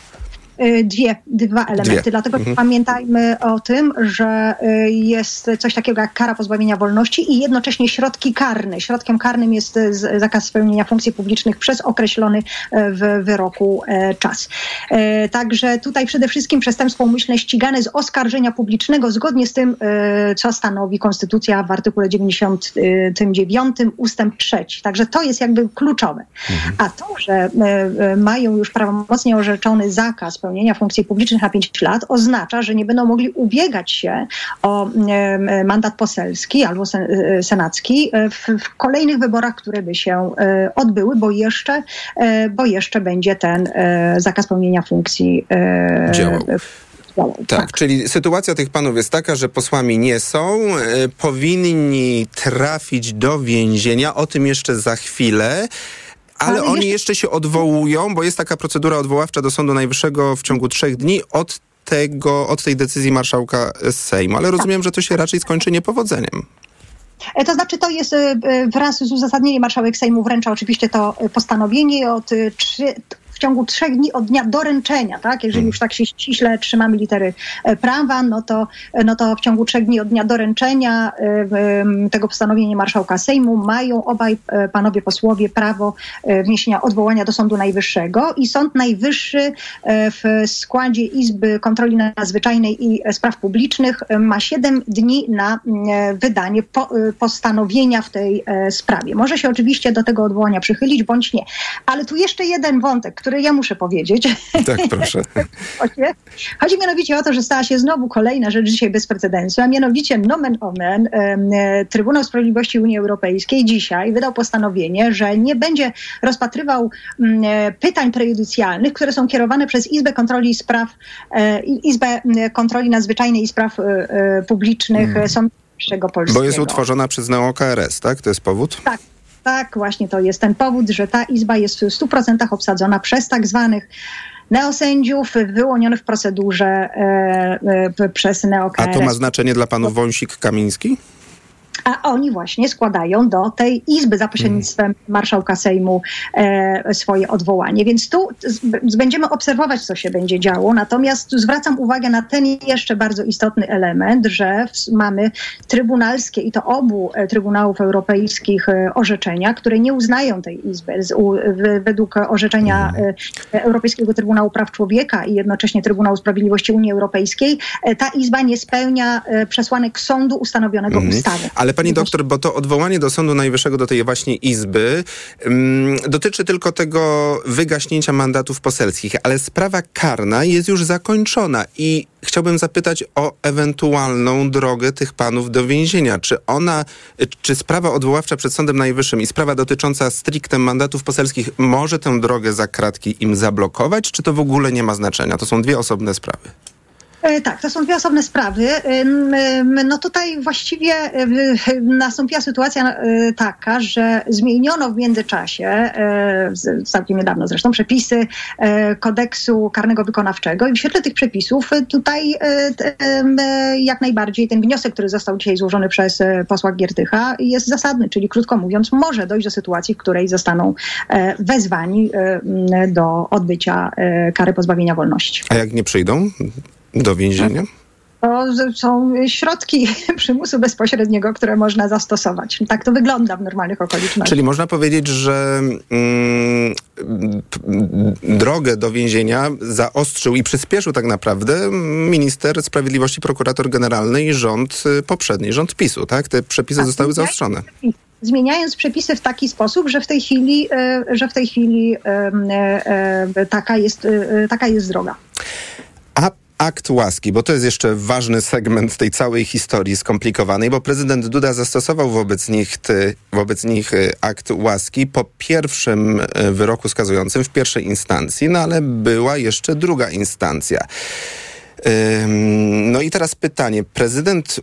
Y, dwie, dwa elementy. Dwie. Dlatego mhm. pamiętajmy o tym, że y, jest coś takiego jak kara pozbawienia wolności i jednocześnie środki karne. Środkiem karnym jest zakaz spełnienia funkcji publicznych przez określony e, w wyroku e, czas. E, także tutaj przede wszystkim przestępstwo umyślne ścigane z oskarżenia publicznego zgodnie z tym, co stanowi Konstytucja w artykule 99 ustęp 3. Także to jest jakby kluczowe. Mhm. A to, że mają już prawomocnie orzeczony zakaz pełnienia funkcji publicznych na 5 lat oznacza, że nie będą mogli ubiegać się o mandat poselski albo e, senacki e, w, w kolejnych wyborach, które by się e, odbyły, bo jeszcze, bo jeszcze będzie ten zakaz pełnienia funkcji działał. Tak, tak, czyli sytuacja tych panów jest taka, że posłami nie są, powinni trafić do więzienia, o tym jeszcze za chwilę. Ale, oni jeszcze się odwołują, bo jest taka procedura odwoławcza do Sądu Najwyższego w ciągu trzech dni od tego, od tej decyzji marszałka Sejmu. Ale rozumiem, że to się raczej skończy niepowodzeniem. E, to znaczy, to jest e, wraz z uzasadnieniem marszałek Sejmu wręcza oczywiście to postanowienie od trzy, ciągu trzech dni od dnia doręczenia, tak? Jeżeli już tak się ściśle trzymamy litery e, prawa, no to, no to w ciągu trzech dni od dnia doręczenia e, tego postanowienia marszałka Sejmu mają obaj e, panowie posłowie prawo e, wniesienia odwołania do Sądu Najwyższego i Sąd Najwyższy e, w składzie Izby Kontroli Nadzwyczajnej i Spraw Publicznych e, ma siedem dni na mm, wydanie po, e, postanowienia w tej e, sprawie. Może się oczywiście do tego odwołania przychylić bądź nie. Ale tu jeszcze jeden wątek, który ja muszę powiedzieć. Tak, proszę. <laughs> Chodzi- Chodzi mianowicie o to, że stała się znowu kolejna rzecz dzisiaj bez precedensu, a mianowicie nomen omen e, Trybunał Sprawiedliwości Unii Europejskiej dzisiaj wydał postanowienie, że nie będzie rozpatrywał mm, e, pytań prejudycjalnych, które są kierowane przez Izbę Kontroli Spraw, e, Izbę Kontroli Nadzwyczajnej i Spraw Publicznych mm. Sądu Polskiego. Bo jest utworzona przez NeoKRS, tak? To jest powód? Tak, tak, właśnie to jest ten powód, że ta izba jest w 100% obsadzona przez tak zwanych neosędziów wyłonionych w procedurze e, e, przez A neokRS. to ma znaczenie dla panów Wąsik-Kamiński? A oni właśnie składają do tej izby za pośrednictwem marszałka Sejmu e, swoje odwołanie. Więc tu z, będziemy obserwować, co się będzie działo. Natomiast zwracam uwagę na ten jeszcze bardzo istotny element, że w, mamy trybunalskie i to obu e, Trybunałów Europejskich e, orzeczenia, które nie uznają tej izby. Z, u, w, według orzeczenia e, Europejskiego Trybunału Praw Człowieka i jednocześnie Trybunału Sprawiedliwości Unii Europejskiej, e, ta izba nie spełnia e, przesłanek sądu ustanowionego Mhm. ustawy. Ale pani doktor, bo to odwołanie do Sądu Najwyższego, do tej właśnie izby, mm, dotyczy tylko tego wygaśnięcia mandatów poselskich, ale sprawa karna jest już zakończona i chciałbym zapytać o ewentualną drogę tych panów do więzienia. Czy ona, czy sprawa odwoławcza przed Sądem Najwyższym i sprawa dotycząca stricte mandatów poselskich może tę drogę za kratki im zablokować, czy to w ogóle nie ma znaczenia? To są dwie osobne sprawy. E, Tak, to są dwie osobne sprawy. No tutaj właściwie nastąpiła sytuacja y, taka, że zmieniono w międzyczasie, z- całkiem niedawno zresztą, przepisy kodeksu karnego wykonawczego i w świetle tych przepisów tutaj jak najbardziej ten wniosek, który został dzisiaj złożony przez posła Giertycha jest zasadny, czyli krótko mówiąc może dojść do sytuacji, w której zostaną e, wezwani do odbycia e, kary pozbawienia wolności. A jak nie przyjdą do więzienia? To są środki <laughs> przymusu bezpośredniego, które można zastosować. Tak to wygląda w normalnych okolicznościach. Czyli można powiedzieć, że mm, drogę do więzienia zaostrzył i przyspieszył tak naprawdę minister sprawiedliwości, prokurator generalny i rząd y, poprzedni, rząd PiSu, tak? Te przepisy zostały zaostrzone. Zmieniając przepisy w taki sposób, że w tej chwili, e, że w tej chwili e, e, taka, jest, e, taka jest droga. A akt łaski, bo to jest jeszcze ważny segment tej całej historii skomplikowanej, bo prezydent Duda zastosował wobec nich, ty, wobec nich y, akt łaski po pierwszym y, wyroku skazującym w pierwszej instancji, no ale była jeszcze druga instancja. No i teraz pytanie. Prezydent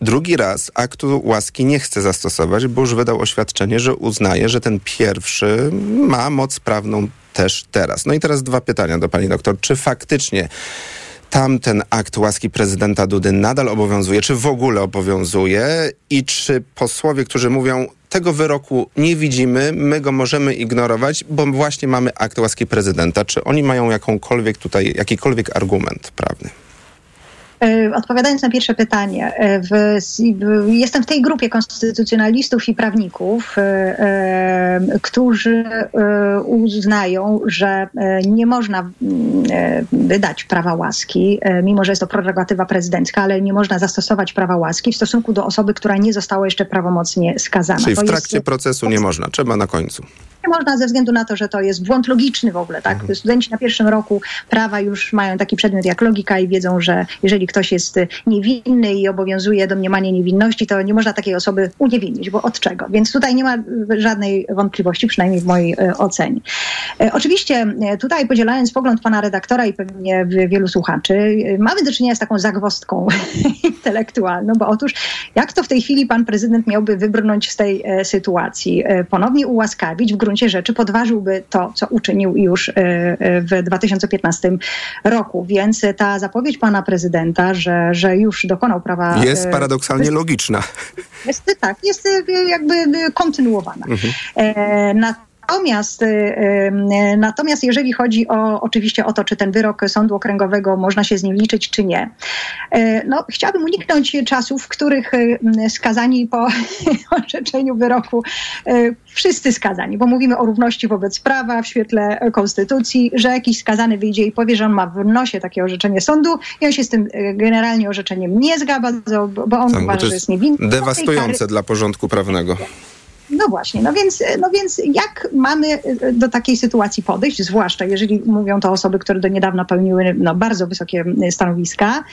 drugi raz aktu łaski nie chce zastosować, bo już wydał oświadczenie, że uznaje, że ten pierwszy ma moc prawną też teraz. No i teraz dwa pytania do pani doktor. Czy faktycznie tamten akt łaski prezydenta Dudy nadal obowiązuje, czy w ogóle obowiązuje? I czy posłowie, którzy mówią tego wyroku nie widzimy, my go możemy ignorować, bo właśnie mamy akt łaski prezydenta, czy oni mają jakąkolwiek tutaj, jakikolwiek argument prawny? E, Odpowiadając na pierwsze pytanie, e, w, jestem w tej grupie konstytucjonalistów i prawników, e, którzy uznają, że nie można mm, wydać prawa łaski, mimo że jest to prerogatywa prezydencka, ale nie można zastosować prawa łaski w stosunku do osoby, która nie została jeszcze prawomocnie skazana. Czyli w jest- trakcie procesu nie można, trzeba na końcu. nie można ze względu na to, że to jest błąd logiczny w ogóle, tak? Studenci na pierwszym roku prawa już mają taki przedmiot jak logika i wiedzą, że jeżeli ktoś jest y, niewinny i obowiązuje domniemanie niewinności, to nie można takiej osoby uniewinnić, bo od czego? Więc tutaj nie ma y, żadnej wątpliwości, przynajmniej w mojej y, ocenie. E, Oczywiście e, tutaj podzielając pogląd pana redaktora i pewnie wielu słuchaczy, mamy do czynienia z taką zagwozdką <laughs> intelektualną, bo otóż jak to w tej chwili pan prezydent miałby wybrnąć z tej e, sytuacji? Ponownie ułaskawić, w gruncie rzeczy podważyłby to, co uczynił już w 2015 roku. Więc ta zapowiedź pana prezydenta, że, że już dokonał prawa... Jest e, paradoksalnie logiczna. jest, tak, jest e, jakby e, kontynuowana. Mhm. E, Natomiast, natomiast jeżeli chodzi o, oczywiście o to, czy ten wyrok Sądu Okręgowego można się z nim liczyć, czy nie, no, chciałabym uniknąć czasów, w których skazani po <laughs> orzeczeniu wyroku, wszyscy skazani, bo mówimy o równości wobec prawa w świetle konstytucji, że jakiś skazany wyjdzie i powie, że on ma w nosie takie orzeczenie sądu i on się z tym generalnie orzeczeniem nie zgadza, bo on Tak, bo uważa, że jest jest niewinny. dewastujące dla porządku prawnego. No właśnie, no więc, no więc jak mamy do takiej sytuacji podejść, zwłaszcza jeżeli mówią to osoby, które do niedawna pełniły no, bardzo wysokie stanowiska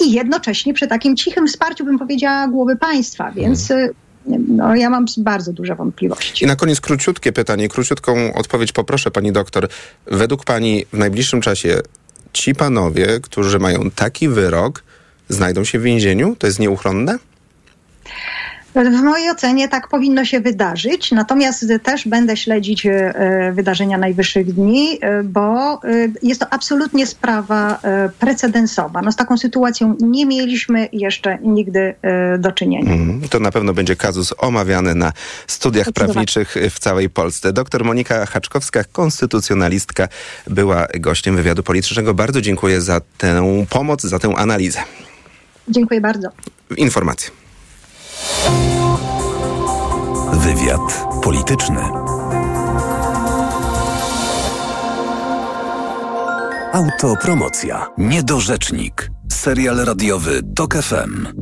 i jednocześnie przy takim cichym wsparciu, bym powiedziała, głowy państwa, więc no, ja mam bardzo duże wątpliwości. I na koniec króciutkie pytanie, króciutką odpowiedź poproszę pani doktor. Według pani w najbliższym czasie ci panowie, którzy mają taki wyrok, znajdą się w więzieniu? To jest nieuchronne? W mojej ocenie tak powinno się wydarzyć, natomiast też będę śledzić e, wydarzenia najwyższych dni, e, bo e, jest to absolutnie sprawa precedensowa. No z taką sytuacją nie mieliśmy jeszcze nigdy do czynienia. Mm, to na pewno będzie kazus omawiany na studiach prawniczych w całej Polsce. Doktor Monika Haczkowska, konstytucjonalistka, była gościem wywiadu politycznego. Bardzo dziękuję za tę pomoc, za tę analizę. Dziękuję bardzo. Informacje. Wywiad polityczny. Autopromocja. Niedorzecznik. Serial radiowy TOK FM.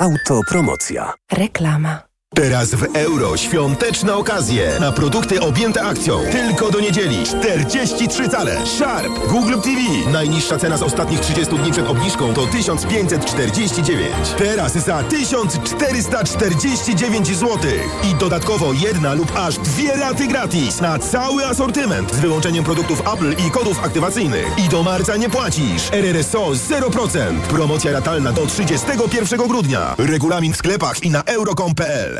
Autopromocja. Reklama. Teraz w euro świąteczne okazje na produkty objęte akcją. Tylko do niedzieli 43 cale. Sharp Google TV. Najniższa cena z ostatnich 30 dni przed obniżką to 1549. Teraz za 1449 zł. I dodatkowo jedna lub aż dwie raty gratis na cały asortyment z wyłączeniem produktów Apple i kodów aktywacyjnych. I do marca nie płacisz. RRSO 0%. Promocja ratalna do 31 grudnia. Regulamin w sklepach i na euro.com.pl.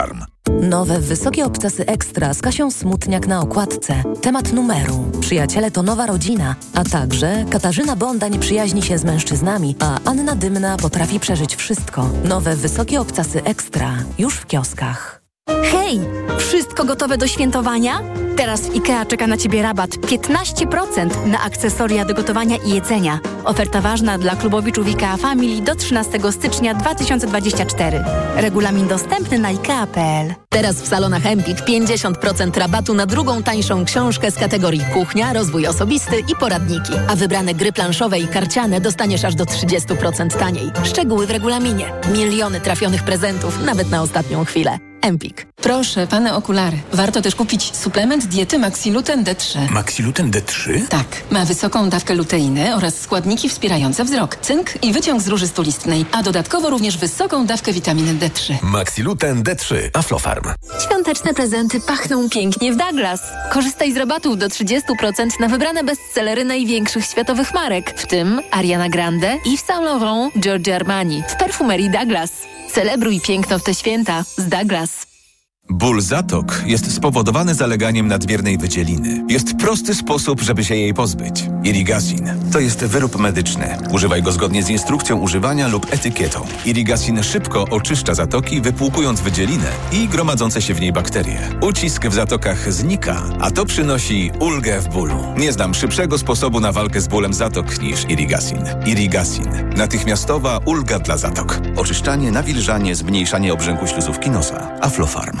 Aflofarm. Nowe wysokie obcasy ekstra z Kasią Smutniak na okładce. Temat numeru. Przyjaciele to nowa rodzina, a także Katarzyna Bonda nie przyjaźni się z mężczyznami, a Anna Dymna potrafi przeżyć wszystko. Nowe wysokie obcasy ekstra. Już w kioskach. Hej! Wszystko gotowe do świętowania? Teraz w IKEA czeka na Ciebie rabat 15% na akcesoria do gotowania i jedzenia. Oferta ważna dla klubowiczów IKEA Family do 13 stycznia 2024. Regulamin dostępny na IKEA.pl. Teraz w salonach Empik 50% rabatu na drugą tańszą książkę z kategorii kuchnia, rozwój osobisty i poradniki. A wybrane gry planszowe i karciane dostaniesz aż do 30% taniej. Szczegóły w regulaminie. Miliony trafionych prezentów nawet na ostatnią chwilę. Empik. Proszę, pane okulary. Warto też kupić suplement diety Maxiluten D3. Maxiluten D3? Tak. Ma wysoką dawkę luteiny oraz składniki wspierające wzrok, cynk i wyciąg z róży stulistnej, a dodatkowo również wysoką dawkę witaminy D3. Maxiluten D3. Aflofarm. Świąteczne prezenty pachną pięknie w Douglas. Korzystaj z rabatów do 30% na wybrane bestsellery największych światowych marek, w tym Ariana Grande, Yves Saint Laurent, Giorgio Armani w perfumerii Douglas. Celebruj piękno w te święta z Douglas. Ból zatok jest spowodowany zaleganiem nadmiernej wydzieliny. Jest prosty sposób, żeby się jej pozbyć. Irigasin. To jest wyrób medyczny. Używaj go zgodnie z instrukcją używania lub etykietą. Irigasin szybko oczyszcza zatoki, wypłukując wydzielinę i gromadzące się w niej bakterie. Ucisk w zatokach znika, a to przynosi ulgę w bólu. Nie znam szybszego sposobu na walkę z bólem zatok niż Irigasin. Irigasin. Natychmiastowa ulga dla zatok. Oczyszczanie, nawilżanie, zmniejszanie obrzęku śluzówki nosa. Aflofarm.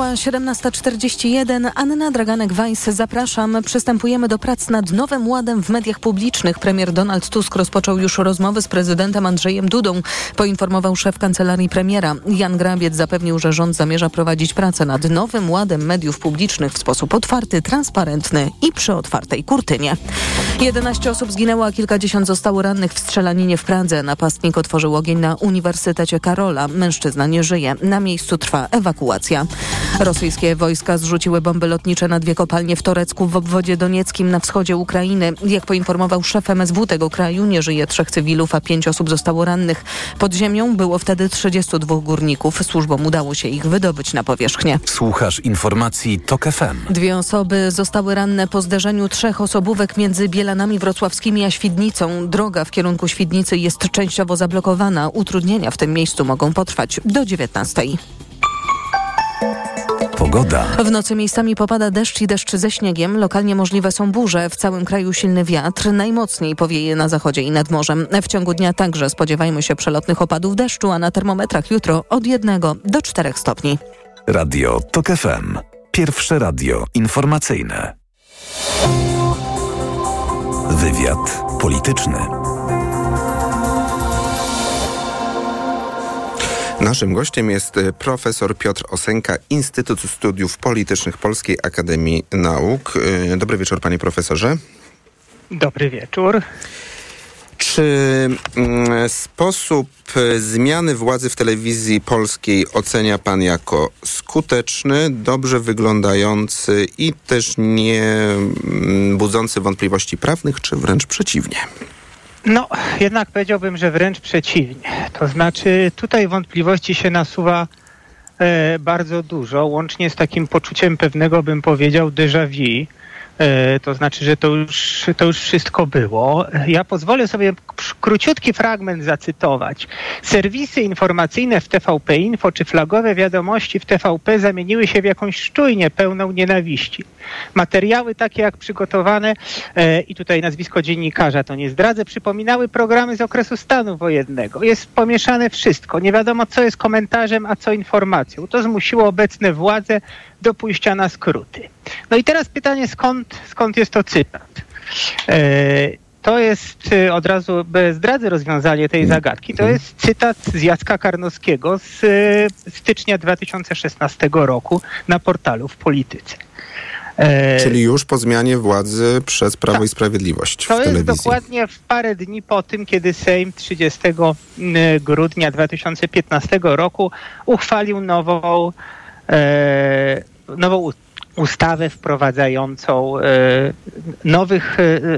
Minęła 17.41. Anna Draganek-Weiss, zapraszam. Przystępujemy do prac nad nowym ładem w mediach publicznych. Premier Donald Tusk rozpoczął już rozmowy z prezydentem Andrzejem Dudą, poinformował szef kancelarii premiera. Jan Grabiec zapewnił, że rząd zamierza prowadzić pracę nad nowym ładem mediów publicznych w sposób otwarty, transparentny i przy otwartej kurtynie. 11 osób zginęło, a kilkadziesiąt zostało rannych w strzelaninie w Pradze. Napastnik otworzył ogień na Uniwersytecie Karola. Mężczyzna nie żyje. Na miejscu trwa ewakuacja. Rosyjskie wojska zrzuciły bomby lotnicze na dwie kopalnie w Torecku w obwodzie donieckim na wschodzie Ukrainy. Jak poinformował szef MSW tego kraju, nie żyje trzech cywilów, a pięć osób zostało rannych. Pod ziemią było wtedy 32 górników. Służbom udało się ich wydobyć na powierzchnię. Słuchasz informacji TOK FM. Dwie osoby zostały ranne po zderzeniu trzech osobówek między Bielanami Wrocławskimi a Świdnicą. Droga w kierunku Świdnicy jest częściowo zablokowana. Utrudnienia w tym miejscu mogą potrwać do 19. Pogoda. W nocy miejscami popada deszcz i deszcz ze śniegiem. Lokalnie możliwe są burze. W całym kraju silny wiatr. Najmocniej powieje na zachodzie i nad morzem. W ciągu dnia także spodziewajmy się przelotnych opadów deszczu, a na termometrach jutro od 1 do 4 stopni. Radio TOK FM. Pierwsze radio informacyjne. Wywiad polityczny. Naszym gościem jest e, profesor Piotr Osenka, Instytut Studiów Politycznych Polskiej Akademii Nauk. E, Dobry wieczór, panie profesorze. Dobry wieczór. Czy mm, sposób e, zmiany władzy w telewizji polskiej ocenia pan jako skuteczny, dobrze wyglądający i też nie mm, budzący wątpliwości prawnych, czy wręcz przeciwnie? No, jednak powiedziałbym, że wręcz przeciwnie. To znaczy, tutaj wątpliwości się nasuwa e, bardzo dużo, łącznie z takim poczuciem pewnego, bym powiedział, déjà vu. E, to znaczy, że to już, to już wszystko było. Ja pozwolę sobie króciutki fragment zacytować. Serwisy informacyjne w TVP Info czy flagowe wiadomości w TVP zamieniły się w jakąś szczujnię pełną nienawiści. Materiały takie jak przygotowane, e, i tutaj nazwisko dziennikarza to nie zdradzę, przypominały programy z okresu stanu wojennego. Jest pomieszane wszystko. Nie wiadomo, co jest komentarzem, a co informacją. To zmusiło obecne władze do pójścia na skróty. No i teraz pytanie, skąd, skąd jest to cytat? E, to jest e, od razu zdradzę rozwiązanie tej zagadki. To jest cytat z Jacka Karnowskiego z e, stycznia 2016 roku na portalu w Polityce. E, Czyli już po zmianie władzy przez Prawo Tak. i Sprawiedliwość w To jest telewizji. dokładnie w parę dni po tym, kiedy Sejm 30 grudnia 2015 roku uchwalił nową, e, nową ustawę wprowadzającą e, nowych,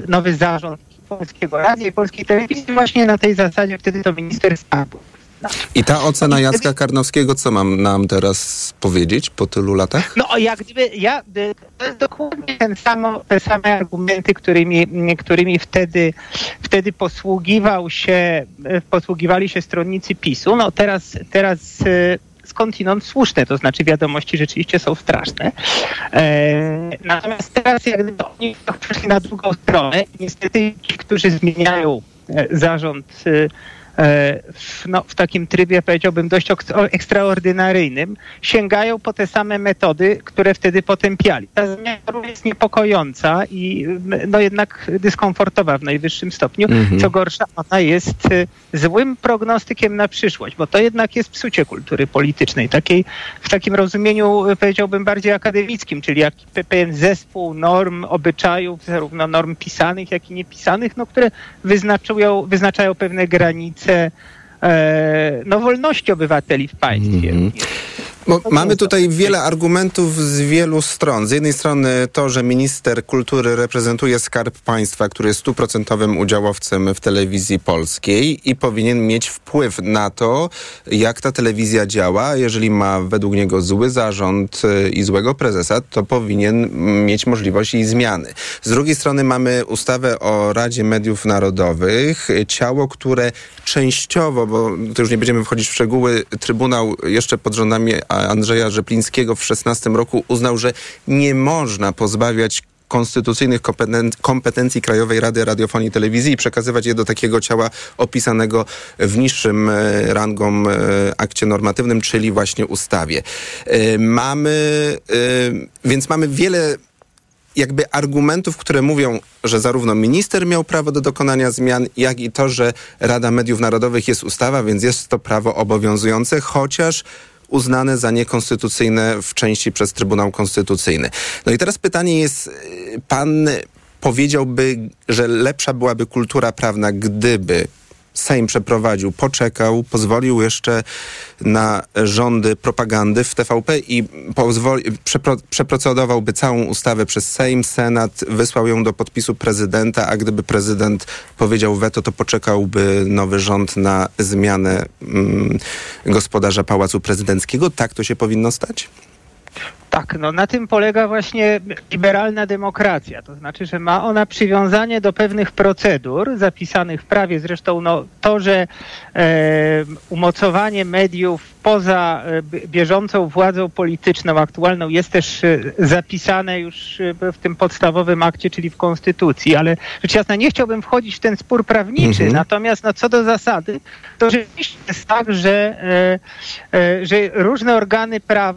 nowy zarząd Polskiego Radia i Polskiej Telewizji właśnie na tej zasadzie wtedy to minister Skarbu. I ta ocena Jacka Karnowskiego, co mam nam teraz powiedzieć po tylu latach? No jak gdyby ja, y, to jest dokładnie ten samo, te same argumenty, którymi, którymi wtedy, wtedy posługiwał się, y, posługiwali się stronnicy PiSu. No teraz, teraz y, skądinąd słuszne, to znaczy wiadomości rzeczywiście są straszne. E, natomiast teraz jak gdyby oni przeszli na drugą stronę. Niestety ci, którzy zmieniają e, zarząd e, w, no, w takim trybie, powiedziałbym, dość ekstraordynaryjnym, sięgają po te same metody, które wtedy potępiali. Ta zmiana jest niepokojąca i no, jednak dyskomfortowa w najwyższym stopniu. Mhm. Co gorsza, ona jest y, złym prognostykiem na przyszłość, bo to jednak jest psucie kultury politycznej, takiej, w takim rozumieniu y, powiedziałbym bardziej akademickim, czyli jak pe- pewien zespół norm, obyczajów, zarówno norm pisanych, jak i niepisanych, no, które wyznaczują, wyznaczają pewne granice e, no, wolności obywateli w państwie. Bo mamy tutaj wiele argumentów z wielu stron. Z jednej strony to, że minister kultury reprezentuje skarb państwa, który jest stuprocentowym udziałowcem w telewizji polskiej i powinien mieć wpływ na to, jak ta telewizja działa. Jeżeli ma według niego zły zarząd y, i złego prezesa, to powinien mieć możliwość jej zmiany. Z drugiej strony mamy ustawę o Radzie Mediów Narodowych, ciało, które częściowo, bo to już nie będziemy wchodzić w szczegóły, Trybunał jeszcze pod rządami Andrzeja Rzeplińskiego w 16 roku uznał, że nie można pozbawiać konstytucyjnych kompetencji Krajowej Rady Radiofonii i Telewizji i przekazywać je do takiego ciała opisanego w niższym e, rangą e, akcie normatywnym, czyli właśnie ustawie. E, mamy, więc mamy wiele jakby argumentów, które mówią, że zarówno minister miał prawo do dokonania zmian, jak i to, że Rada Mediów Narodowych jest ustawa, więc jest to prawo obowiązujące, chociaż uznane za niekonstytucyjne w części przez Trybunał Konstytucyjny. No i teraz pytanie jest, pan powiedziałby, że lepsza byłaby kultura prawna, gdyby Sejm przeprowadził, poczekał, pozwolił jeszcze na rządy propagandy w TVP i pozwoli, przepro, przeprocedowałby całą ustawę przez Sejm, Senat, wysłał ją do podpisu prezydenta, a gdyby prezydent powiedział weto, to poczekałby nowy rząd na zmianę mm, gospodarza Pałacu Prezydenckiego. Tak to się powinno stać? Tak, no na tym polega właśnie liberalna demokracja. To znaczy, że ma ona przywiązanie do pewnych procedur zapisanych w prawie. Zresztą no, to, że e, umocowanie mediów poza e, bieżącą władzą polityczną aktualną jest też e, zapisane już e, w tym podstawowym akcie, czyli w Konstytucji, ale rzecz jasna nie chciałbym wchodzić w ten spór prawniczy, mhm. natomiast no, co do zasady, to rzeczywiście jest tak, że, że różne organy praw,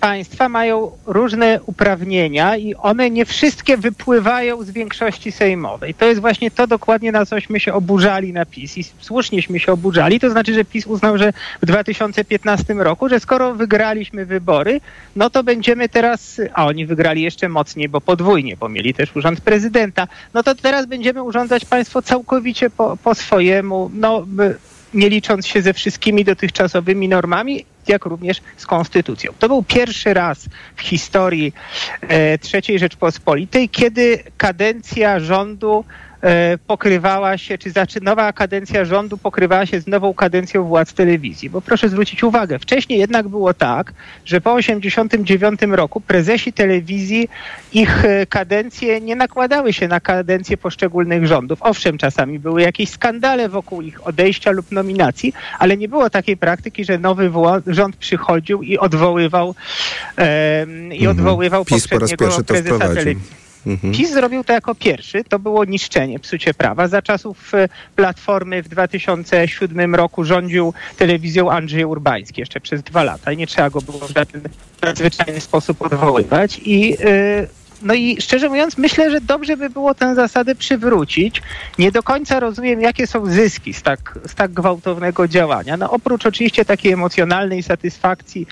państwa mają różne uprawnienia i one nie wszystkie wypływają z większości sejmowej. To jest właśnie to dokładnie, na cośmy się oburzali na PiS i słusznieśmy się oburzali, to znaczy, że PiS uznał, że w 2000 2015 roku, że skoro wygraliśmy wybory, no to będziemy teraz, a oni wygrali jeszcze mocniej, bo podwójnie, bo mieli też urząd prezydenta, no to teraz będziemy urządzać państwo całkowicie po, po swojemu, no nie licząc się ze wszystkimi dotychczasowymi normami, jak również z konstytucją. To był pierwszy raz w historii e, III Rzeczpospolitej, kiedy kadencja rządu pokrywała się, czy znaczy nowa kadencja rządu pokrywała się z nową kadencją władz telewizji. Bo proszę zwrócić uwagę, wcześniej jednak było tak, że po 1989 roku prezesi telewizji, ich e, kadencje nie nakładały się na kadencje poszczególnych rządów. Owszem, czasami były jakieś skandale wokół ich odejścia lub nominacji, ale nie było takiej praktyki, że nowy rząd przychodził i odwoływał, e, i mhm. odwoływał PiS poprzedniego po prezesa telewizji. Mhm. PiS zrobił to jako pierwszy. To było niszczenie, psucie prawa. Za czasów e, Platformy w 2007 roku rządził telewizją Andrzej Urbański jeszcze przez dwa lata i nie trzeba go było w żaden nadzwyczajny sposób odwoływać. I yy, no i szczerze mówiąc, myślę, że dobrze by było tę zasadę przywrócić. Nie do końca rozumiem, jakie są zyski z tak, z tak gwałtownego działania. No oprócz oczywiście takiej emocjonalnej satysfakcji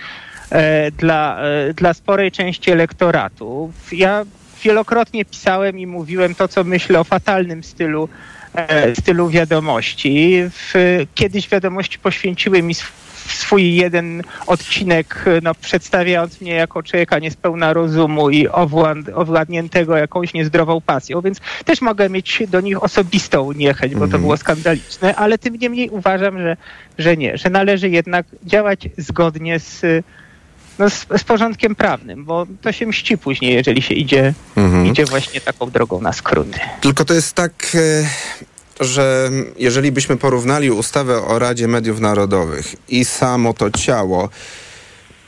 e, dla, dla sporej części elektoratu. Ja wielokrotnie pisałem i mówiłem to, co myślę o fatalnym stylu, e, stylu wiadomości. Kiedyś wiadomości poświęciły mi swój jeden odcinek, no, przedstawiając mnie jako człowieka niespełna rozumu i owład, owładniętego jakąś niezdrową pasją, więc też mogę mieć do nich osobistą niechęć, bo to mhm. było skandaliczne, ale tym niemniej uważam, że, że nie, że należy jednak działać zgodnie z no, z, z, porządkiem prawnym, bo to się mści później, jeżeli się idzie, mhm. idzie właśnie taką drogą na skróty. Tylko to jest tak, e, że jeżeli byśmy porównali ustawę o Radzie Mediów Narodowych i samo to ciało,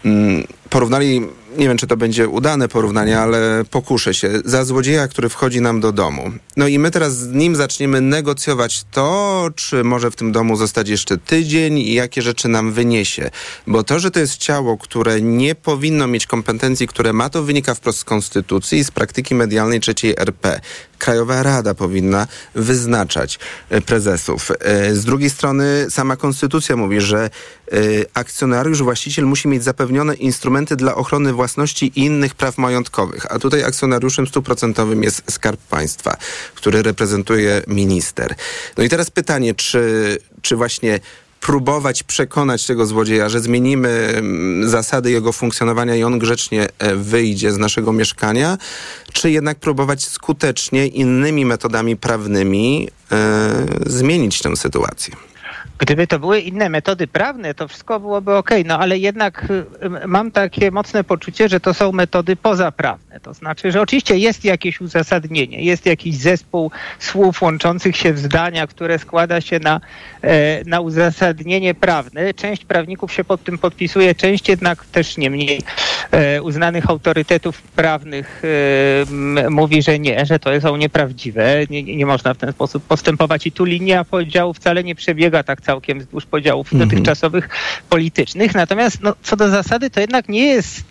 mm, porównali, nie wiem czy to będzie udane porównanie, ale pokuszę się, za złodzieja, który wchodzi nam do domu. No i my teraz z nim zaczniemy negocjować to, czy może w tym domu zostać jeszcze tydzień i jakie rzeczy nam wyniesie. Bo to, że to jest ciało, które nie powinno mieć kompetencji, które ma, to wynika wprost z konstytucji i z praktyki medialnej trzeciej RP. Krajowa Rada powinna wyznaczać e, prezesów. E, z drugiej strony sama konstytucja mówi, że e, akcjonariusz, właściciel musi mieć zapewnione instrumenty dla ochrony własności i innych praw majątkowych. A tutaj akcjonariuszem stuprocentowym jest Skarb Państwa, który reprezentuje minister. No i teraz pytanie, czy, czy właśnie próbować przekonać tego złodzieja, że zmienimy mm, zasady jego funkcjonowania i on grzecznie e, wyjdzie z naszego mieszkania, czy jednak próbować skutecznie innymi metodami prawnymi e, zmienić tę sytuację? Gdyby to były inne metody prawne, to wszystko byłoby ok, no ale jednak y, mam takie mocne poczucie, że to są metody pozaprawne. To znaczy, że oczywiście jest jakieś uzasadnienie, jest jakiś zespół słów łączących się w zdania, które składa się na, e, na uzasadnienie prawne. Część prawników się pod tym podpisuje, część jednak też nie mniej e, uznanych autorytetów prawnych e, mówi, że nie, że to są nieprawdziwe, nie, nie można w ten sposób postępować. I tu linia podziału wcale nie przebiega tak całkiem wzdłuż podziałów Mhm. dotychczasowych politycznych. Natomiast no, co do zasady, to jednak nie jest,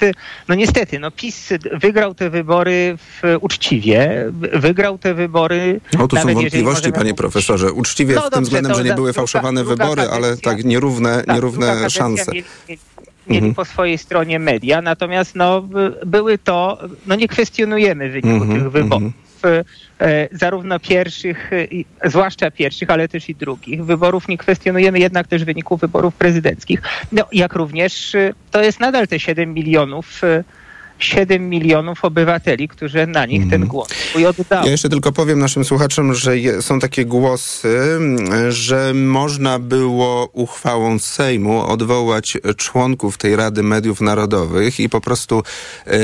no niestety, no PiS wygrał te wybory w, uczciwie, wygrał te wybory. No tu są nawet wątpliwości, panie profesorze. Uczciwie No w tym względem, że nie były fałszowane druga wybory, ale tak nierówne, Tak, nierówne szanse. Mieli, mieli Mhm. po swojej stronie media, natomiast no, by- były to, no nie kwestionujemy wyniku Mhm, tych wyborów. E, zarówno pierwszych, e, zwłaszcza pierwszych, ale też i drugich wyborów. Nie kwestionujemy jednak też wyników wyborów prezydenckich. No, jak również e, to jest nadal te 7 milionów, e, 7 milionów obywateli, którzy na nich ten głos swój oddały. Ja jeszcze tylko powiem naszym słuchaczom, że je, są takie głosy, że można było uchwałą Sejmu odwołać członków tej Rady Mediów Narodowych i po prostu e,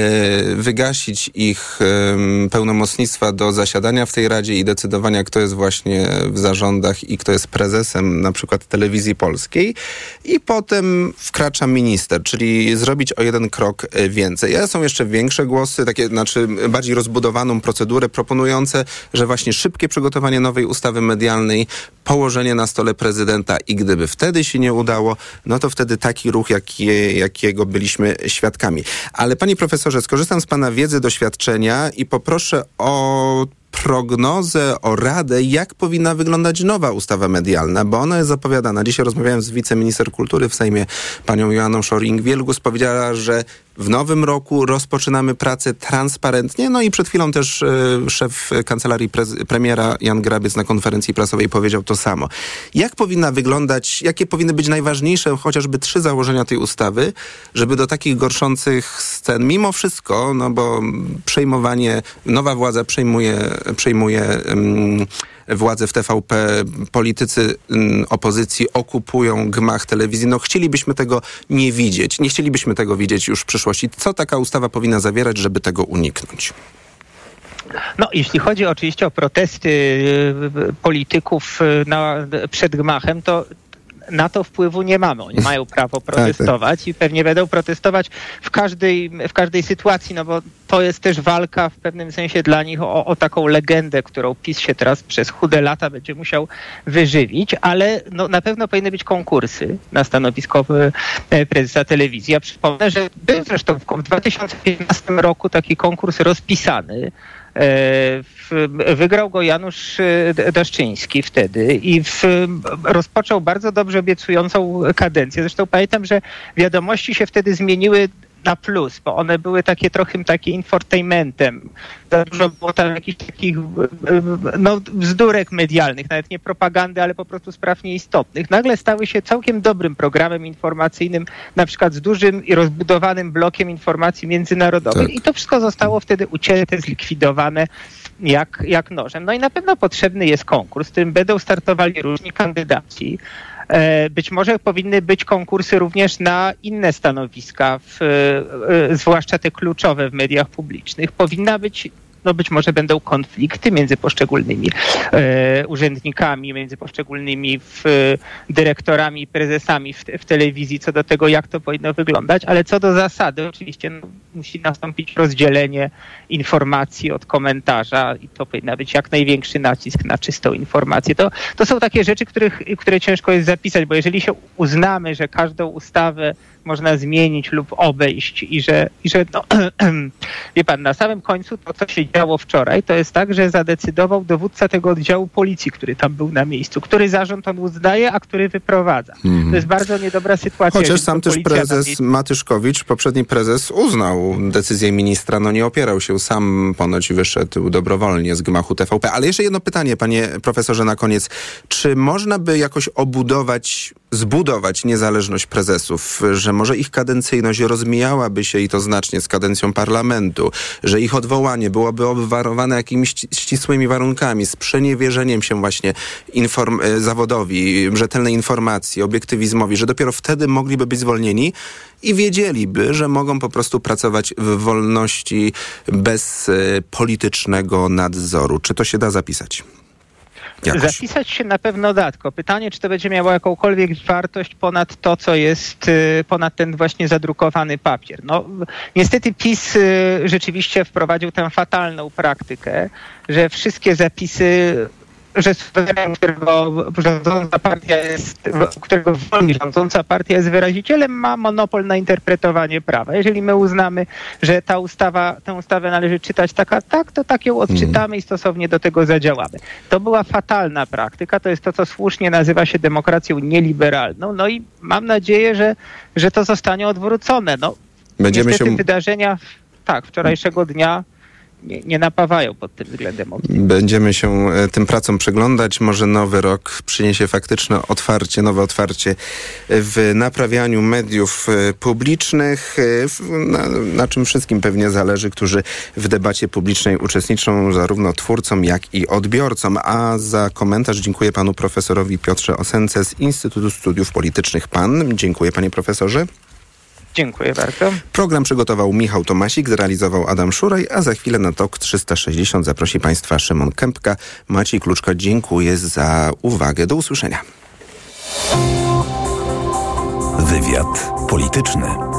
wygasić ich em, pełnomocnictwa do zasiadania w tej Radzie i decydowania, kto jest właśnie w zarządach i kto jest prezesem na przykład telewizji polskiej. I potem wkracza minister, czyli zrobić o jeden krok e, więcej. Ja są jeszcze większe głosy, takie znaczy bardziej rozbudowaną procedurę proponujące, że właśnie szybkie przygotowanie nowej ustawy medialnej, położenie na stole prezydenta i gdyby wtedy się nie udało, no to wtedy taki ruch, jaki, jakiego byliśmy świadkami. Ale panie profesorze, skorzystam z pana wiedzy, doświadczenia i poproszę o prognozę, o radę, jak powinna wyglądać nowa ustawa medialna, bo ona jest zapowiadana. Dzisiaj rozmawiałem z wiceminister kultury w Sejmie, panią Joanną Szoring-Wielgus. Powiedziała, że w nowym roku rozpoczynamy pracę transparentnie. No i przed chwilą też e, szef kancelarii premiera Jan Grabiec na konferencji prasowej powiedział to samo. Jak powinna wyglądać, jakie powinny być najważniejsze chociażby trzy założenia tej ustawy, żeby do takich gorszących scen, mimo wszystko, no bo przejmowanie, nowa władza przejmuje, przejmuje władzę w TVP, politycy mm, opozycji okupują gmach telewizji. No chcielibyśmy tego nie widzieć. Nie chcielibyśmy tego widzieć już w przyszłości. Co taka ustawa powinna zawierać, żeby tego uniknąć? No, jeśli chodzi oczywiście o protesty y, polityków y, na, przed gmachem, to na to wpływu nie mamy. Oni mają prawo <laughs> protestować i pewnie będą protestować w każdej, w każdej sytuacji, no bo to jest też walka w pewnym sensie dla nich o, o taką legendę, którą PiS się teraz przez chude lata będzie musiał wyżywić, ale no, na pewno powinny być konkursy na stanowisko e, prezesa telewizji. Ja przypomnę, że był zresztą w 2015 roku taki konkurs rozpisany, wygrał go Janusz e, Daszczyński wtedy i w, rozpoczął bardzo dobrze obiecującą kadencję. Zresztą pamiętam, że wiadomości się wtedy zmieniły na plus, bo one były takie trochę takie infotainmentem. Za dużo było tam jakichś takich no, bzdurek medialnych, nawet nie propagandy, ale po prostu spraw nieistotnych. Nagle stały się całkiem dobrym programem informacyjnym, na przykład z dużym i rozbudowanym blokiem informacji międzynarodowych Tak. i to wszystko zostało wtedy ucięte, zlikwidowane jak, jak nożem. No i na pewno potrzebny jest konkurs, w którym będą startowali różni kandydaci. E, Być może powinny być konkursy również na inne stanowiska, w, e, e, zwłaszcza te kluczowe w mediach publicznych. Powinna być no być może będą konflikty między poszczególnymi e, urzędnikami, między poszczególnymi w, dyrektorami i prezesami w, w telewizji co do tego, jak to powinno wyglądać, ale co do zasady oczywiście no, musi nastąpić rozdzielenie informacji od komentarza i to powinna być jak największy nacisk na czystą informację. To, to są takie rzeczy, których, które ciężko jest zapisać, bo jeżeli się uznamy, że każdą ustawę można zmienić lub obejść i że, i że no, <clears throat> wie pan, na samym końcu to, co się działo wczoraj, to jest tak, że zadecydował dowódca tego oddziału policji, który tam był na miejscu, który zarząd on uznaje, a który wyprowadza. Mhm. To jest bardzo niedobra sytuacja. Chociaż sam też prezes Matyszkowicz, poprzedni prezes, uznał decyzję ministra, no nie opierał się sam, ponoć wyszedł dobrowolnie z gmachu TVP. Ale jeszcze jedno pytanie, panie profesorze, na koniec. Czy można by jakoś obudować, zbudować niezależność prezesów, że może ich kadencyjność rozmijałaby się i to znacznie z kadencją parlamentu, że ich odwołanie byłoby obwarowane jakimiś ści- ścisłymi warunkami, z przeniewierzeniem się właśnie inform- e, zawodowi, rzetelnej informacji, obiektywizmowi, że dopiero wtedy mogliby być zwolnieni i wiedzieliby, że mogą po prostu pracować w wolności bez e, politycznego nadzoru. Czy to się da zapisać? Jakoś. Zapisać się na pewno da, pytanie, czy to będzie miało jakąkolwiek wartość ponad to, co jest, y, ponad ten właśnie zadrukowany papier. No, niestety PiS y, rzeczywiście wprowadził tę fatalną praktykę, że wszystkie zapisy że suwerenem, którego rządząca partia jest, którego wolni rządząca partia jest wyrazicielem, ma monopol na interpretowanie prawa. Jeżeli my uznamy, że ta ustawa, tę ustawę należy czytać taka, tak, to tak ją odczytamy i stosownie do tego zadziałamy. To była fatalna praktyka, to jest to, co słusznie nazywa się demokracją nieliberalną. No i mam nadzieję, że, że to zostanie odwrócone. No, Będziemy niestety się- wydarzenia, tak, wczorajszego dnia nie, nie napawają pod tym względem. Będziemy się e, tym pracom przyglądać. Może nowy rok przyniesie faktyczne otwarcie, nowe otwarcie w naprawianiu mediów e, publicznych, e, na, na czym wszystkim pewnie zależy, którzy w debacie publicznej uczestniczą, zarówno twórcom, jak i odbiorcom. A za komentarz dziękuję panu profesorowi Piotrze Osence z Instytutu Studiów Politycznych PAN. Dziękuję panie profesorze. Dziękuję bardzo. Program przygotował Michał Tomasik, zrealizował Adam Szuraj, a za chwilę na TOK 360 zaprosi Państwa Szymon Kępka. Maciej Kluczka, dziękuję za uwagę. Do usłyszenia. Wywiad polityczny.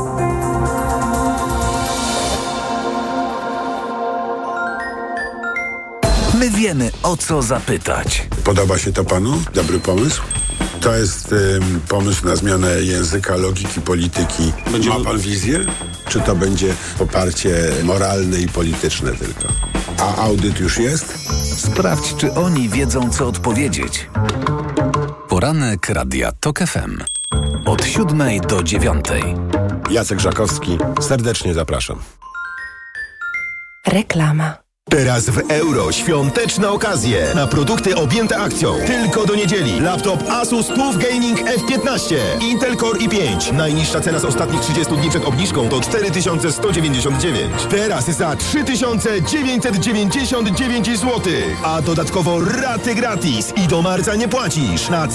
My wiemy, o co zapytać. Podoba się to panu? Dobry pomysł? To jest ym, pomysł na zmianę języka, logiki, polityki. Ma pan wizję? Czy to będzie poparcie moralne i polityczne tylko? A audyt już jest? Sprawdź, czy oni wiedzą, co odpowiedzieć. Poranek Radia TOK FM. Od siódmej do dziewiątej. Jacek Żakowski, serdecznie zapraszam. Reklama. Teraz w euro świąteczne okazje na produkty objęte akcją. Tylko do niedzieli. Laptop Asus TUF Gaming F15. Intel Core i5. Najniższa cena z ostatnich 30 dni przed obniżką to 4199. Teraz za 3999 zł. A dodatkowo raty gratis i do marca nie płacisz. Na